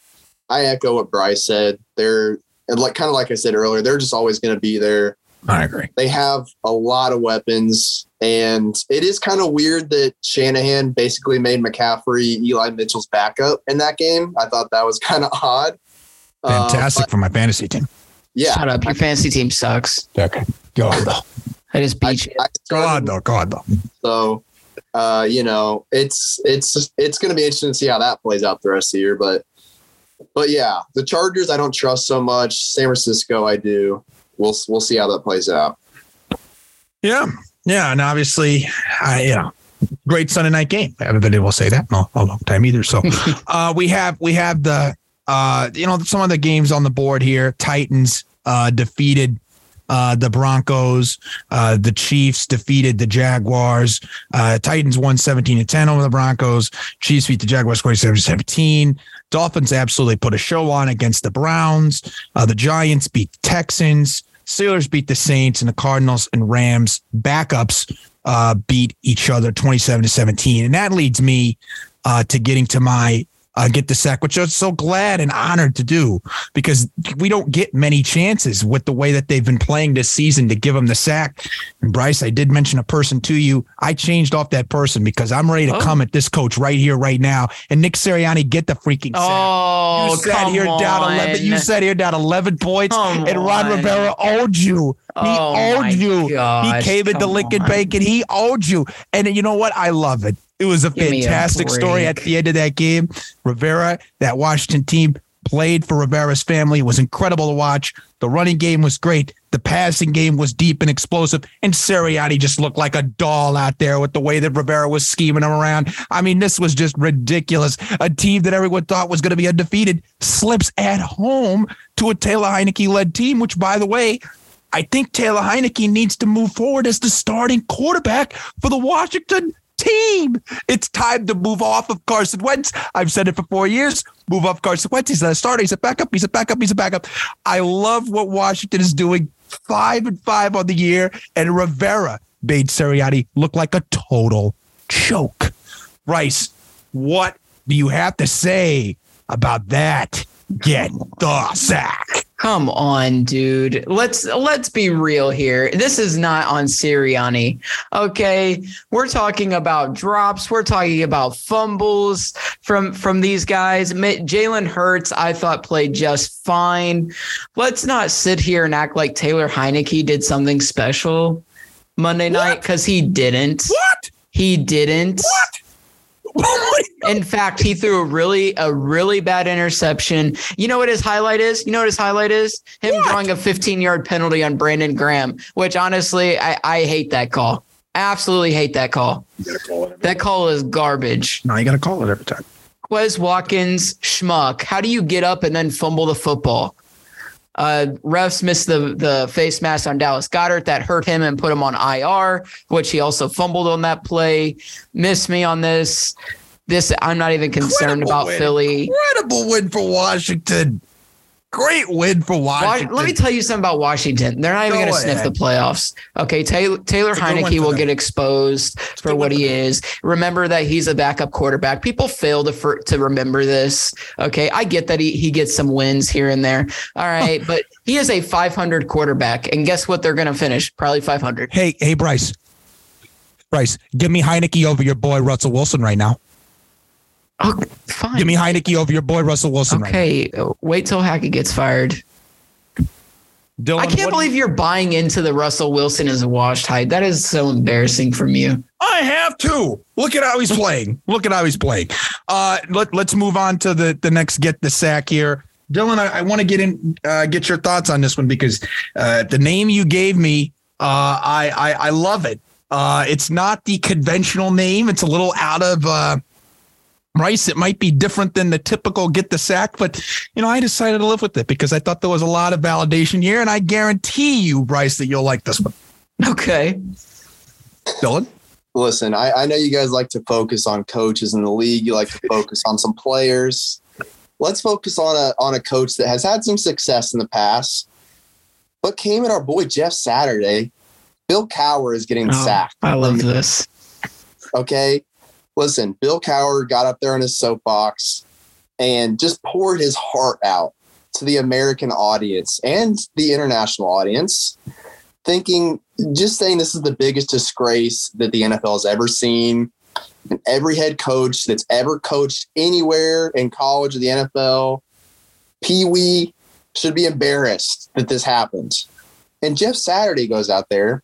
I echo what Bryce said. They're and like kind of like I said earlier, they're just always going to be there. I agree. They have a lot of weapons, and it is kind of weird that Shanahan basically made McCaffrey Eli Mitchell's backup in that game. I thought that was kind of odd. Uh, Fantastic but for my fantasy team. yeah, Shut up. Your fantasy team sucks. Okay. Go on, though. I just I, beat you. I Go on, though. Go on, though. So, uh, you know, it's it's it's going to be interesting to see how that plays out the rest of the year. But but yeah, the Chargers I don't trust so much. San Francisco I do. We'll we'll see how that plays out. Yeah. Yeah. And obviously, I, you know, great Sunday night game. Everybody will say that. No, a long time either. So uh, we have we have the uh, you know, some of the games on the board here. Titans uh, defeated uh, the Broncos. Uh, the Chiefs defeated the Jaguars. Uh, Titans won 17 to 10 over the Broncos. Chiefs beat the Jaguars 27 17. Dolphins absolutely put a show on against the Browns. Uh, the Giants beat the Texans. Steelers beat the Saints, and the Cardinals and Rams backups uh, beat each other 27 to 17. And that leads me uh, to getting to my uh, get the sack, which I'm so glad and honored to do because we don't get many chances with the way that they've been playing this season to give them the sack. And Bryce, I did mention a person to you. I changed off that person because I'm ready to Oh. come at this coach right here, right now. And Nick Sirianni, get the freaking sack. Oh, you said here down eleven. You said here down eleven points, Come and Ron on. Rivera owed you. He Oh, owed you. gosh, he came into Lincoln on. Bank and he owed you. And you know what? I love it. It was a Give me a fantastic story at the end of that game. Rivera, that Washington team played for Rivera's family. It was incredible to watch. The running game was great. The passing game was deep and explosive, and Sirianni just looked like a doll out there with the way that Rivera was scheming him around. I mean, this was just ridiculous. A team that everyone thought was going to be undefeated slips at home to a Taylor Heinicke led team, which, by the way, I think Taylor Heinicke needs to move forward as the starting quarterback for the Washington team. It's time to move off of Carson Wentz. I've said it for four years. Move off Carson Wentz. He's not a starter. He's a backup. He's a backup. He's a backup. I love what Washington is doing. Five and five on the year, and Rivera made Sirianni look like a total joke. Bryce, what do you have to say about that? Get the sack. Come on, dude. Let's let's be real here. This is not on Sirianni. Okay, we're talking about drops. We're talking about fumbles from from these guys. Jalen Hurts, I thought played just fine. Let's not sit here and act like Taylor Heinicke did something special Monday what? night because he didn't. What? He didn't. What? In fact, he threw a really a really bad interception. You know what his highlight is? You know what his highlight is? Him what? drawing a 15 yard penalty on Brandon Graham, which honestly, I, I hate that call. Absolutely hate that call. Call that call is garbage. No, you got to call it every time. Quez Watkins, schmuck. How do you get up and then fumble the football? Uh, refs missed the the face mask on Dallas Goedert that hurt him and put him on IR, which he also fumbled on that play. Missed me on this. This I'm not even concerned Incredible about win. Philly. Incredible win for Washington. Great win for Washington. Let me tell you something about Washington. They're not even going to sniff the playoffs. Okay, Taylor, Taylor Heinicke will them. get exposed it's for what he is. Remember that he's a backup quarterback. People fail to for, to remember this. Okay, I get that he, he gets some wins here and there. All right, but he is a 500 quarterback, and guess what? They're going to finish probably 500. Hey, hey, Bryce. Bryce, give me Heinicke over your boy Russell Wilson right now. Oh, fine. Give me Heinicke over your boy Russell Wilson. Okay, right wait till Hackett gets fired. Dylan, I can't believe you're buying into the Russell Wilson is a washed height. That is so embarrassing from you. I have to. Look at how he's playing. Look at how he's playing. Uh, let, let's move on to the, the next get the sack here. Dylan, I, I want to get in, uh, get your thoughts on this one because uh, the name you gave me, uh, I, I, I love it. Uh, it's not the conventional name. It's a little out of uh, Bryce, it might be different than the typical get the sack, but you know, I decided to live with it because I thought there was a lot of validation here, and I guarantee you, Bryce, that you'll like this one. Okay. Dylan? Listen, I, I know you guys like to focus on coaches in the league. You like to focus on some players. Let's focus on a on a coach that has had some success in the past, but came at our boy Jeff Saturday. Bill Cowher is getting oh, sacked. I love this. Okay listen, Bill Cowher got up there on his soapbox and just poured his heart out to the American audience and the international audience, thinking, just saying this is the biggest disgrace that the NFL has ever seen. And every head coach that's ever coached anywhere in college or the NFL, Pee Wee should be embarrassed that this happened. And Jeff Saturday goes out there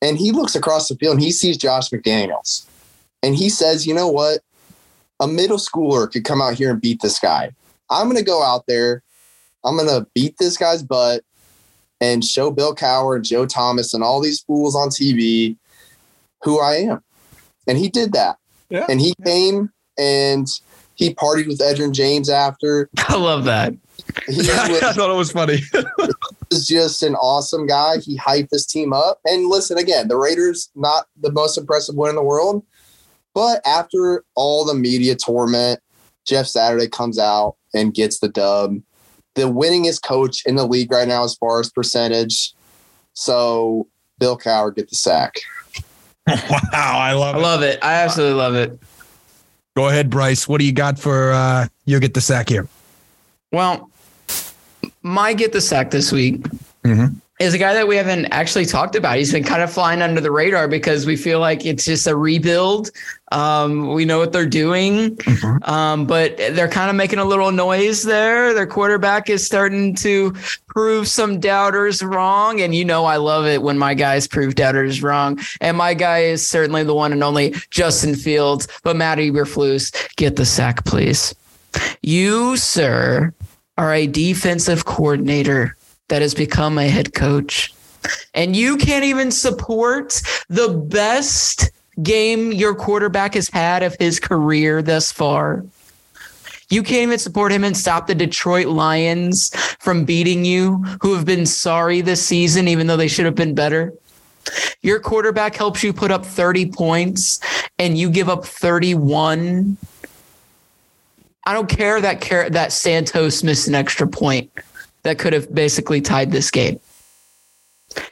and he looks across the field and he sees Josh McDaniels and he says, you know what? A middle schooler could come out here and beat this guy. I'm going to go out there. I'm going to beat this guy's butt and show Bill Cowher and Joe Thomas and all these fools on TV who I am. And he did that. Yeah. And he came and he partied with Edgerrin James after. I love that. Was, I thought it was funny. was just an awesome guy. He hyped this team up. And listen, again, the Raiders, not the most impressive win in the world, but after all the media torment, Jeff Saturday comes out and gets the dub. The winningest coach in the league right now as far as percentage. So Bill Cowher get the sack. wow, I love it. I love it. I absolutely love it. Go ahead, Bryce. What do you got for uh you get the sack here? Well, my get the sack this week mm-hmm is a guy that we haven't actually talked about. He's been kind of flying under the radar because we feel like it's just a rebuild. Um, we know what they're doing, mm-hmm. um, but they're kind of making a little noise there. Their quarterback is starting to prove some doubters wrong. And you know, I love it when my guys prove doubters wrong. And my guy is certainly the one and only Justin Fields. But Matt Eberflus, get the sack, please. You, sir, are a defensive coordinator that has become a head coach. And you can't even support the best game your quarterback has had of his career thus far. You can't even support him and stop the Detroit Lions from beating you, who have been sorry this season, even though they should have been better. Your quarterback helps you put up 30 points and you give up 31. I don't care that care that Santos missed an extra point that could have basically tied this game.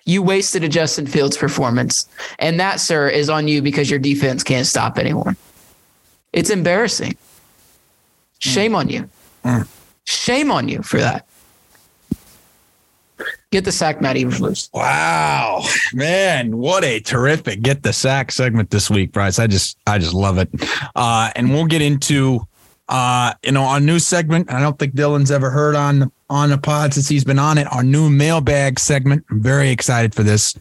You wasted a Justin Fields performance. And that, sir, is on you because your defense can't stop anyone. It's embarrassing. Shame on you. Mm. Shame on you for that. Get the sack, Matt Eberflus. Wow, man, what a terrific get the sack segment this week, Bryce. I just, I just love it. Uh, and we'll get into, uh, you know, our new segment. I don't think Dylan's ever heard on on the pod since he's been on it. Our new mailbag segment. I'm very excited for this.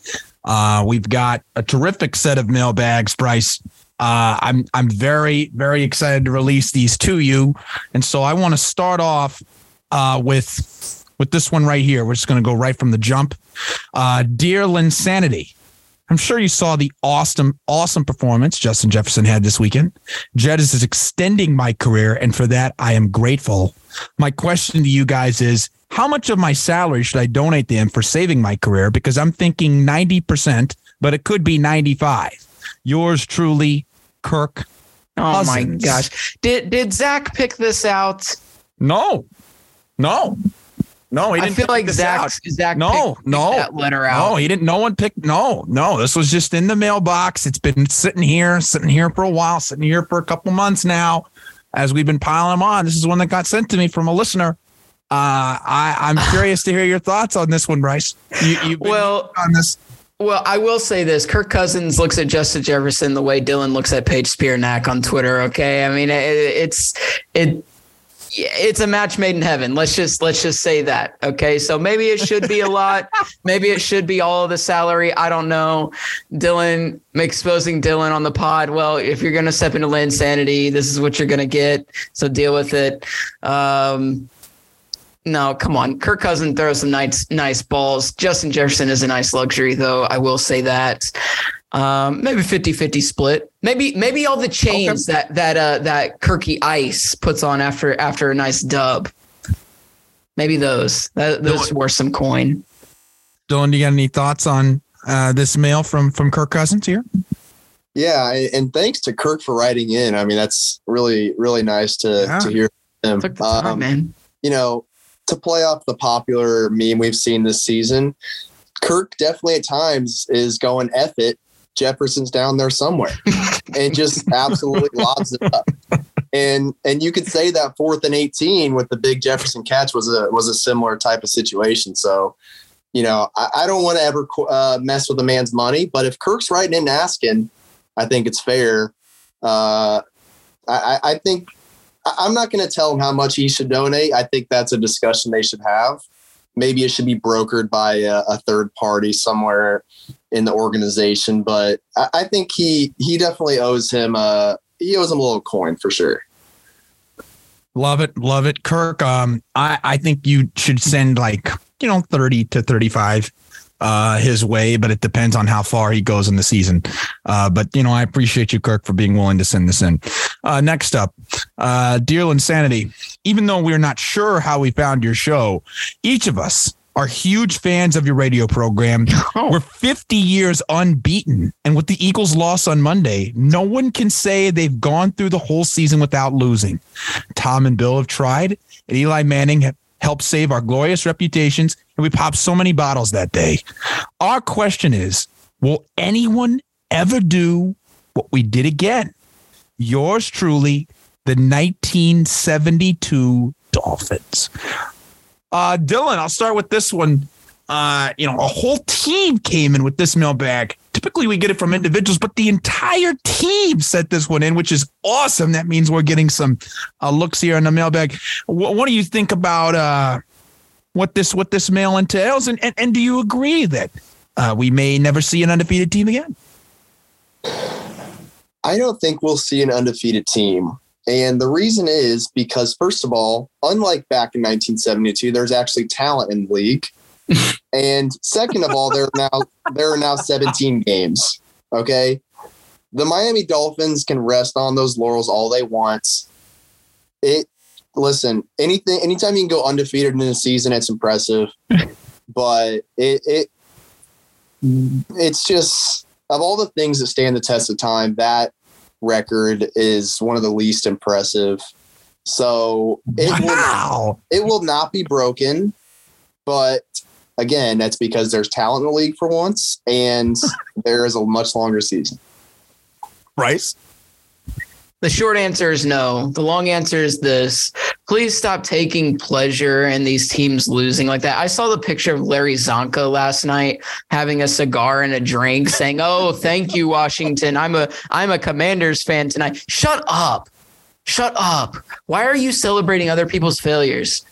Uh, we've got a terrific set of mailbags, Bryce. Uh, I'm I'm very very excited to release these to you, and so I want to start off uh, with with this one right here. We're just going to go right from the jump. Uh, Dear LynnSanity, I'm sure you saw the awesome, awesome performance Justin Jefferson had this weekend. Jed is extending my career, and for that, I am grateful. My question to you guys is how much of my salary should I donate to him for saving my career? Because I'm thinking 90%, but it could be 95. Yours truly, Kirk. Oh Cousins. my gosh. Did did Zach pick this out? No, no, no. He I didn't feel pick like Zach out. Zach No, picked, no, picked that letter out. No, he didn't. No one picked. No, no. This was just in the mailbox. It's been sitting here, sitting here for a while, sitting here for a couple months now. As we've been piling them on, this is one that got sent to me from a listener. Uh, I, I'm curious to hear your thoughts on this one, Bryce. You, you've been Well, on this. Well, I will say this: Kirk Cousins looks at Justin Jefferson the way Dylan looks at Paige Spiranac on Twitter. Okay, I mean it, it's it it's a match made in heaven. Let's just let's just say that. Okay, so maybe it should be a lot. maybe it should be all of the salary. I don't know. Dylan exposing Dylan on the pod. Well, if you're gonna step into LynnSanity, this is what you're gonna get. So deal with it. Um, no, come on. Kirk Cousin throws some nice, nice balls. Justin Jefferson is a nice luxury, though. I will say that. Um, maybe 50-50 split. Maybe maybe all the chains that that uh that Kirky Ice puts on after after a nice dub. Maybe those. That, those worth some coin. Dylan, do you got any thoughts on uh, this mail from from Kirk Cousins here? Yeah, and thanks to Kirk for writing in. I mean, that's really really nice to Yeah. to hear him. Took the time, Um, man. you know, to play off the popular meme we've seen this season, Kirk definitely at times is going F it. Jefferson's down there somewhere and just absolutely lobs it up. And and you could say that fourth and 18 with the big Jefferson catch was a was a similar type of situation. So, you know, I, I don't want to ever uh, mess with a man's money, but if Kirk's writing in and asking, I think it's fair. Uh, I, I think I'm not going to tell him how much he should donate. I think that's a discussion they should have. Maybe it should be brokered by a, a third party somewhere in the organization. But I, I think he he definitely owes him a he owes him a little coin for sure. Love it, love it, Kirk. Um, I I think you should send like you know thirty to thirty five uh his way, but it depends on how far he goes in the season. Uh, but you know I appreciate you, Kirk, for being willing to send this in. Uh, next up, uh, dear Insanity. Even though we're not sure how we found your show, each of us are huge fans of your radio program. Oh. We're 50 years unbeaten. And with the Eagles' loss on Monday, no one can say they've gone through the whole season without losing. Tom and Bill have tried, and Eli Manning helped save our glorious reputations, and we popped so many bottles that day. Our question is Will anyone ever do what we did again? Yours truly, the 1972 Dolphins. Uh, Dylan, I'll start with this one. Uh, you know, a whole team came in with this mailbag. Typically, we get it from individuals, but the entire team sent this one in, which is awesome. That means we're getting some uh, looks here in the mailbag. What, what do you think about uh, what this what this mail entails, and and, and do you agree that uh, we may never see an undefeated team again? I don't think we'll see an undefeated team. And the reason is because, first of all, unlike back in 1972, there's actually talent in the league. and second of all, there are now there are now 17 games. Okay. The Miami Dolphins can rest on those laurels all they want. It listen, anything anytime you can go undefeated in a season, it's impressive. but it it it's just of all the things that stand the test of time, that record is one of the least impressive. So it wow. will it will not be broken, but again, that's because there's talent in the league for once, and there is a much longer season. Right. The short answer is no. The long answer is this. Please stop taking pleasure in these teams losing like that. I saw the picture of Larry Csonka last night having a cigar and a drink saying, "Oh, thank you Washington. I'm a I'm a Commanders fan tonight." Shut up. Shut up. Why are you celebrating other people's failures?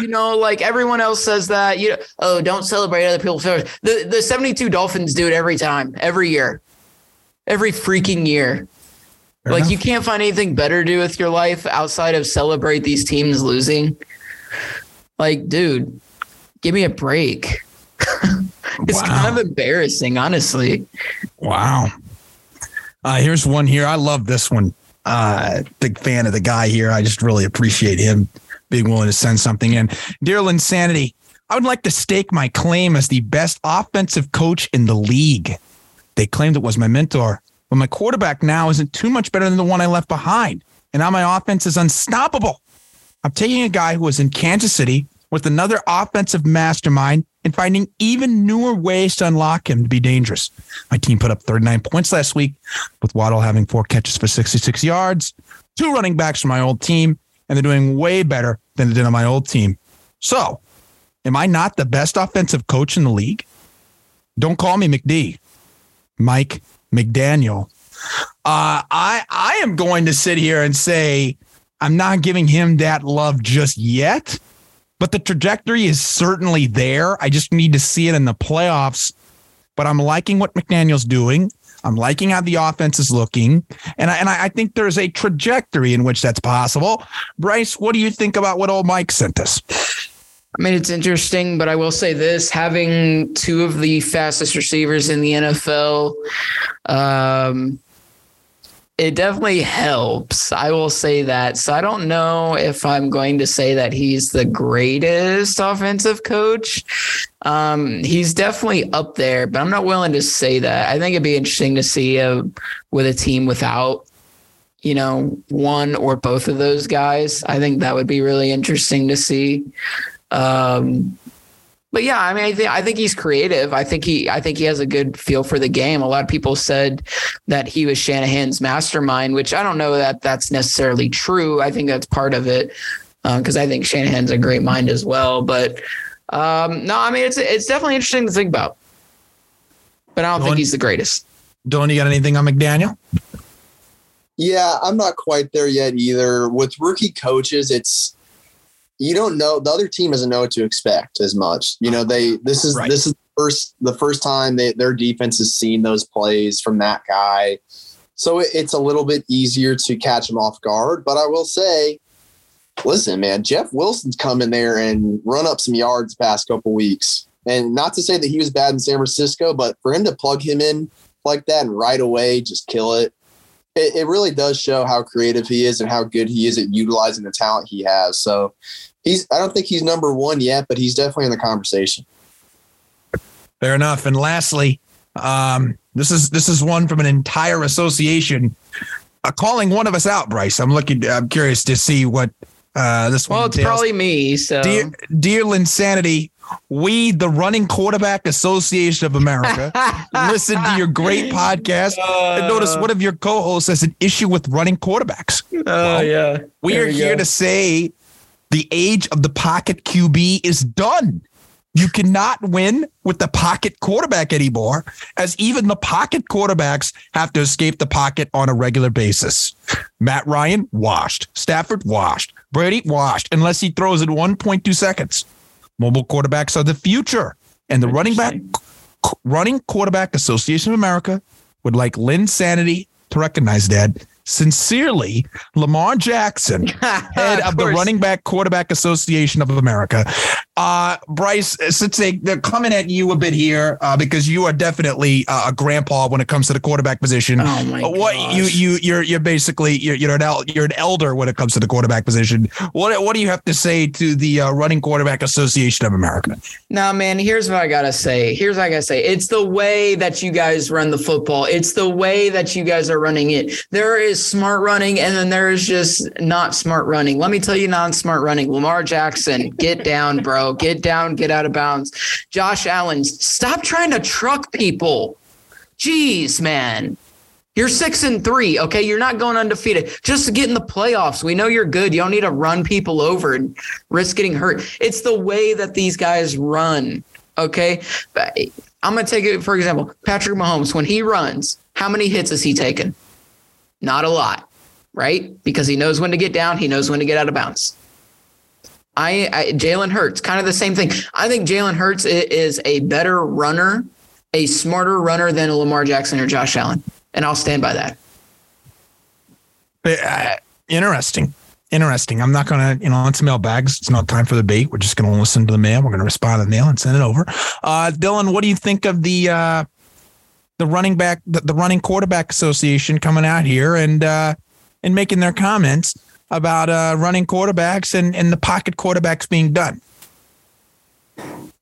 You know, like everyone else says that, you know, oh, don't celebrate other people's failures. The the 72 Dolphins do it every time, every year. Every freaking year. Fair like enough. you can't find anything better to do with your life outside of celebrate these teams losing. Like, dude, give me a break. it's Wow. kind of embarrassing, honestly. Wow. Uh, here's one here. I love this one. Uh, big fan of the guy here. I just really appreciate him being willing to send something in. Dear LynnSanity, I would like to stake my claim as the best offensive coach in the league. They claimed it was my mentor, but my quarterback now isn't too much better than the one I left behind. And now my offense is unstoppable. I'm taking a guy who was in Kansas City with another offensive mastermind and finding even newer ways to unlock him to be dangerous. My team put up 39 points last week, with Waddle having four catches for 66 yards, two running backs from my old team, and they're doing way better than they did on my old team. So, am I not the best offensive coach in the league? Don't call me McD. Mike McDaniel. Uh, I I am going to sit here and say I'm not giving him that love just yet, but the trajectory is certainly there. I just need to see it in the playoffs. But I'm liking what McDaniel's doing. I'm liking how the offense is looking, and I, and I I think there's a trajectory in which that's possible. Bryce, what do you think about what old Mike sent us? I mean, it's interesting, but I will say this having two of the fastest receivers in the NFL, um, it definitely helps. I will say that. So I don't know if I'm going to say that he's the greatest offensive coach. Um, he's definitely up there, but I'm not willing to say that. I think it'd be interesting to see a, with a team without, you know, one or both of those guys. I think that would be really interesting to see. Um, but yeah, I mean, I think I think he's creative. I think he I think he has a good feel for the game. A lot of people said that he was Shanahan's mastermind, which I don't know that that's necessarily true. I think that's part of it because I think Shanahan's a great mind as well. But um, no, I mean, it's it's definitely interesting to think about. But I don't Dylan? think he's the greatest. Dylan, you got anything on McDaniel? Yeah, I'm not quite there yet either. With rookie coaches, it's you don't know the other team doesn't know what to expect as much. You know, they this is Right. this is the first the first time they, their defense has seen those plays from that guy. So it, it's a little bit easier to catch them off guard. But I will say, listen, man, Jeff Wilson's come in there and run up some yards the past couple weeks. And not to say that he was bad in San Francisco, but for him to plug him in like that and right away just kill it, it, it really does show how creative he is and how good he is at utilizing the talent he has. So he's I don't think he's number one yet, but he's definitely in the conversation. Fair enough. And lastly, um, this is this is one from an entire association uh, calling one of us out, Bryce. I'm looking. I'm curious to see what uh, this one. Well, it's entails. probably me. So dear, dear LynnSanity. We, the Running Quarterback Association of America, listen to your great podcast and notice uh. one of your co-hosts has an issue with running quarterbacks. Oh Well, yeah. We There are here go. to say the age of the pocket QB is done. You cannot win with the pocket quarterback anymore, as even the pocket quarterbacks have to escape the pocket on a regular basis. Matt Ryan, washed. Stafford, washed. Brady, washed, unless he throws in 1.2 seconds. Mobile quarterbacks are the future. And the running back running quarterback association of America would like LynnSanity to recognize that. Sincerely, Lamar Jackson, head of, the. Running Back Quarterback Association of America. Uh, Bryce, since they, they're coming at you a bit here, uh, because you are definitely uh, a grandpa when it comes to the quarterback position. Oh my what gosh. you you you're you're basically you're you're an el- you're an elder when it comes to the quarterback position. What what do you have to say to the uh, Running Quarterback Association of America? Nah, man, here's what I gotta say. Here's what I gotta say. It's the way that you guys run the football. It's the way that you guys are running it. There is smart running, and then there is just not smart running. Let me tell you, non-smart running. Lamar Jackson, get down, bro. Get down, get out of bounds. Josh Allen, stop trying to truck people. Jeez, man. You're six and three. Okay. You're not going undefeated. Just to get in the playoffs. We know you're good. You don't need to run people over and risk getting hurt. It's the way that these guys run. Okay. I'm going to take it, for example, Patrick Mahomes, when he runs, how many hits has he taken? Not a lot, right? Because he knows when to get down, he knows when to get out of bounds. I, I Jalen Hurts, kind of the same thing. I think Jalen Hurts is a better runner, a smarter runner than Lamar Jackson or Josh Allen, and I'll stand by that. Uh, interesting. Interesting. I'm not going to, you know, it's mailbags. It's not time for the bait. We're just going to listen to the mail. We're going to respond to the mail and send it over. Uh, Dylan, what do you think of the uh, the running back, the, the running quarterback association coming out here and uh, and making their comments about uh, running quarterbacks and, and the pocket quarterbacks being done?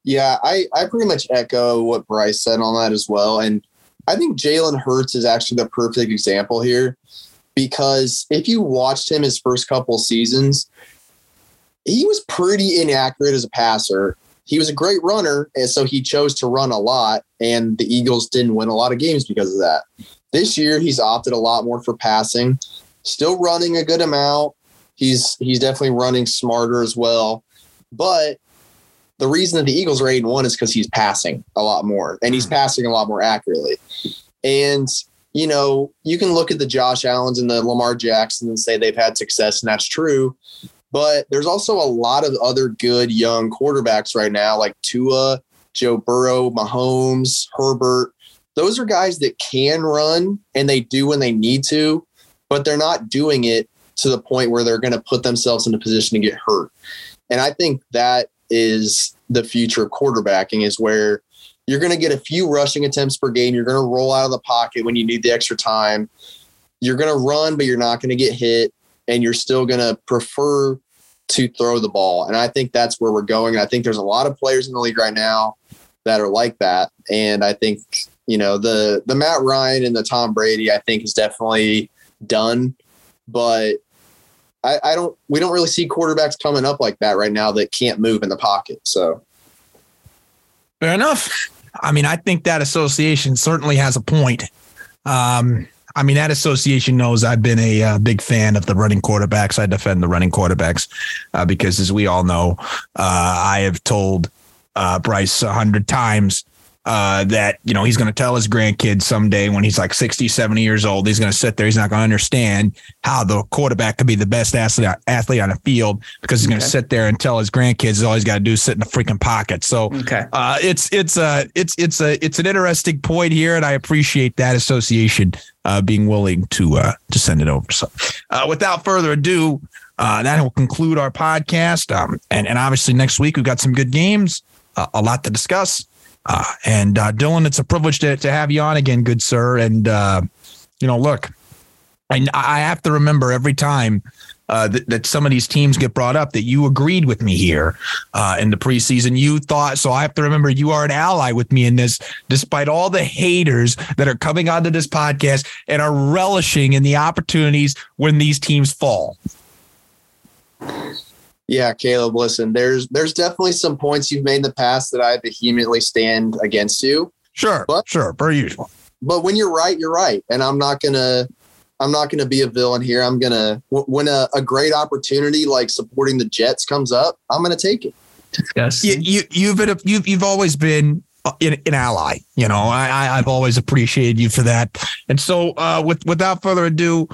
Yeah, I, I pretty much echo what Bryce said on that as well. And I think Jalen Hurts is actually the perfect example here because if you watched him his first couple seasons, he was pretty inaccurate as a passer. He was a great runner, and so he chose to run a lot, and the Eagles didn't win a lot of games because of that. This year, he's opted a lot more for passing, still running a good amount. He's he's definitely running smarter as well, but the reason that the Eagles are eight and one is because he's passing a lot more and he's hmm. passing a lot more accurately. And you know, you can look at the Josh Allens and the Lamar Jacksons and say they've had success, and that's true. But there's also a lot of other good young quarterbacks right now, like Tua, Joe Burrow, Mahomes, Herbert. Those are guys that can run and they do when they need to, but they're not doing it to the point where they're going to put themselves in a position to get hurt. And I think that is the future of quarterbacking is where you're going to get a few rushing attempts per game. You're going to roll out of the pocket when you need the extra time. You're going to run, but you're not going to get hit. And you're still going to prefer to throw the ball. And I think that's where we're going. And I think there's a lot of players in the league right now that are like that. And I think, you know, the the Matt Ryan and the Tom Brady, I think is definitely done. But I, I don't we don't really see quarterbacks coming up like that right now that can't move in the pocket. So Fair enough. I mean, I think that association certainly has a point. Um, I mean, that association knows I've been a uh, big fan of the running quarterbacks. I defend the running quarterbacks uh, because, as we all know, uh, I have told uh, Bryce a hundred times uh, that, you know, he's going to tell his grandkids someday when he's like 60, 70 years old, he's going to sit there. He's not going to understand how the quarterback could be the best athlete, athlete on the field because he's going to sit there and tell his grandkids all he's got to do is sit in the freaking pocket. So, Okay. uh, it's it's a it's it's a it's an interesting point here, and I appreciate that association uh, being willing to uh, to send it over. So, uh, without further ado, uh, that will conclude our podcast. Um, and and obviously next week we've got some good games, uh, a lot to discuss. Uh, and uh, Dylan, it's a privilege to to have you on again, good sir. And uh, you know, look, I I have to remember every time uh, that, that some of these teams get brought up that you agreed with me here uh, in the preseason. You thought so. I have to remember you are an ally with me in this, despite all the haters that are coming onto this podcast and are relishing in the opportunities when these teams fall. Yeah, Caleb, listen, there's there's definitely some points you've made in the past that I vehemently stand against you. Sure, But- sure, per usual. But when you're right, you're right. And I'm not gonna I'm not gonna be a villain here. I'm gonna when a, a great opportunity like supporting the Jets comes up, I'm gonna take it. Discuss. You, you you've been a, you've you've always been an, an ally. You know, I, I I've always appreciated you for that. And so, uh, with without further ado,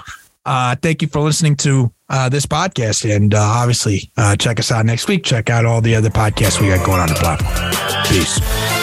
uh, thank you for listening to uh, this podcast, and uh, obviously, uh, check us out next week. Check out all the other podcasts we got going on the platform. Peace.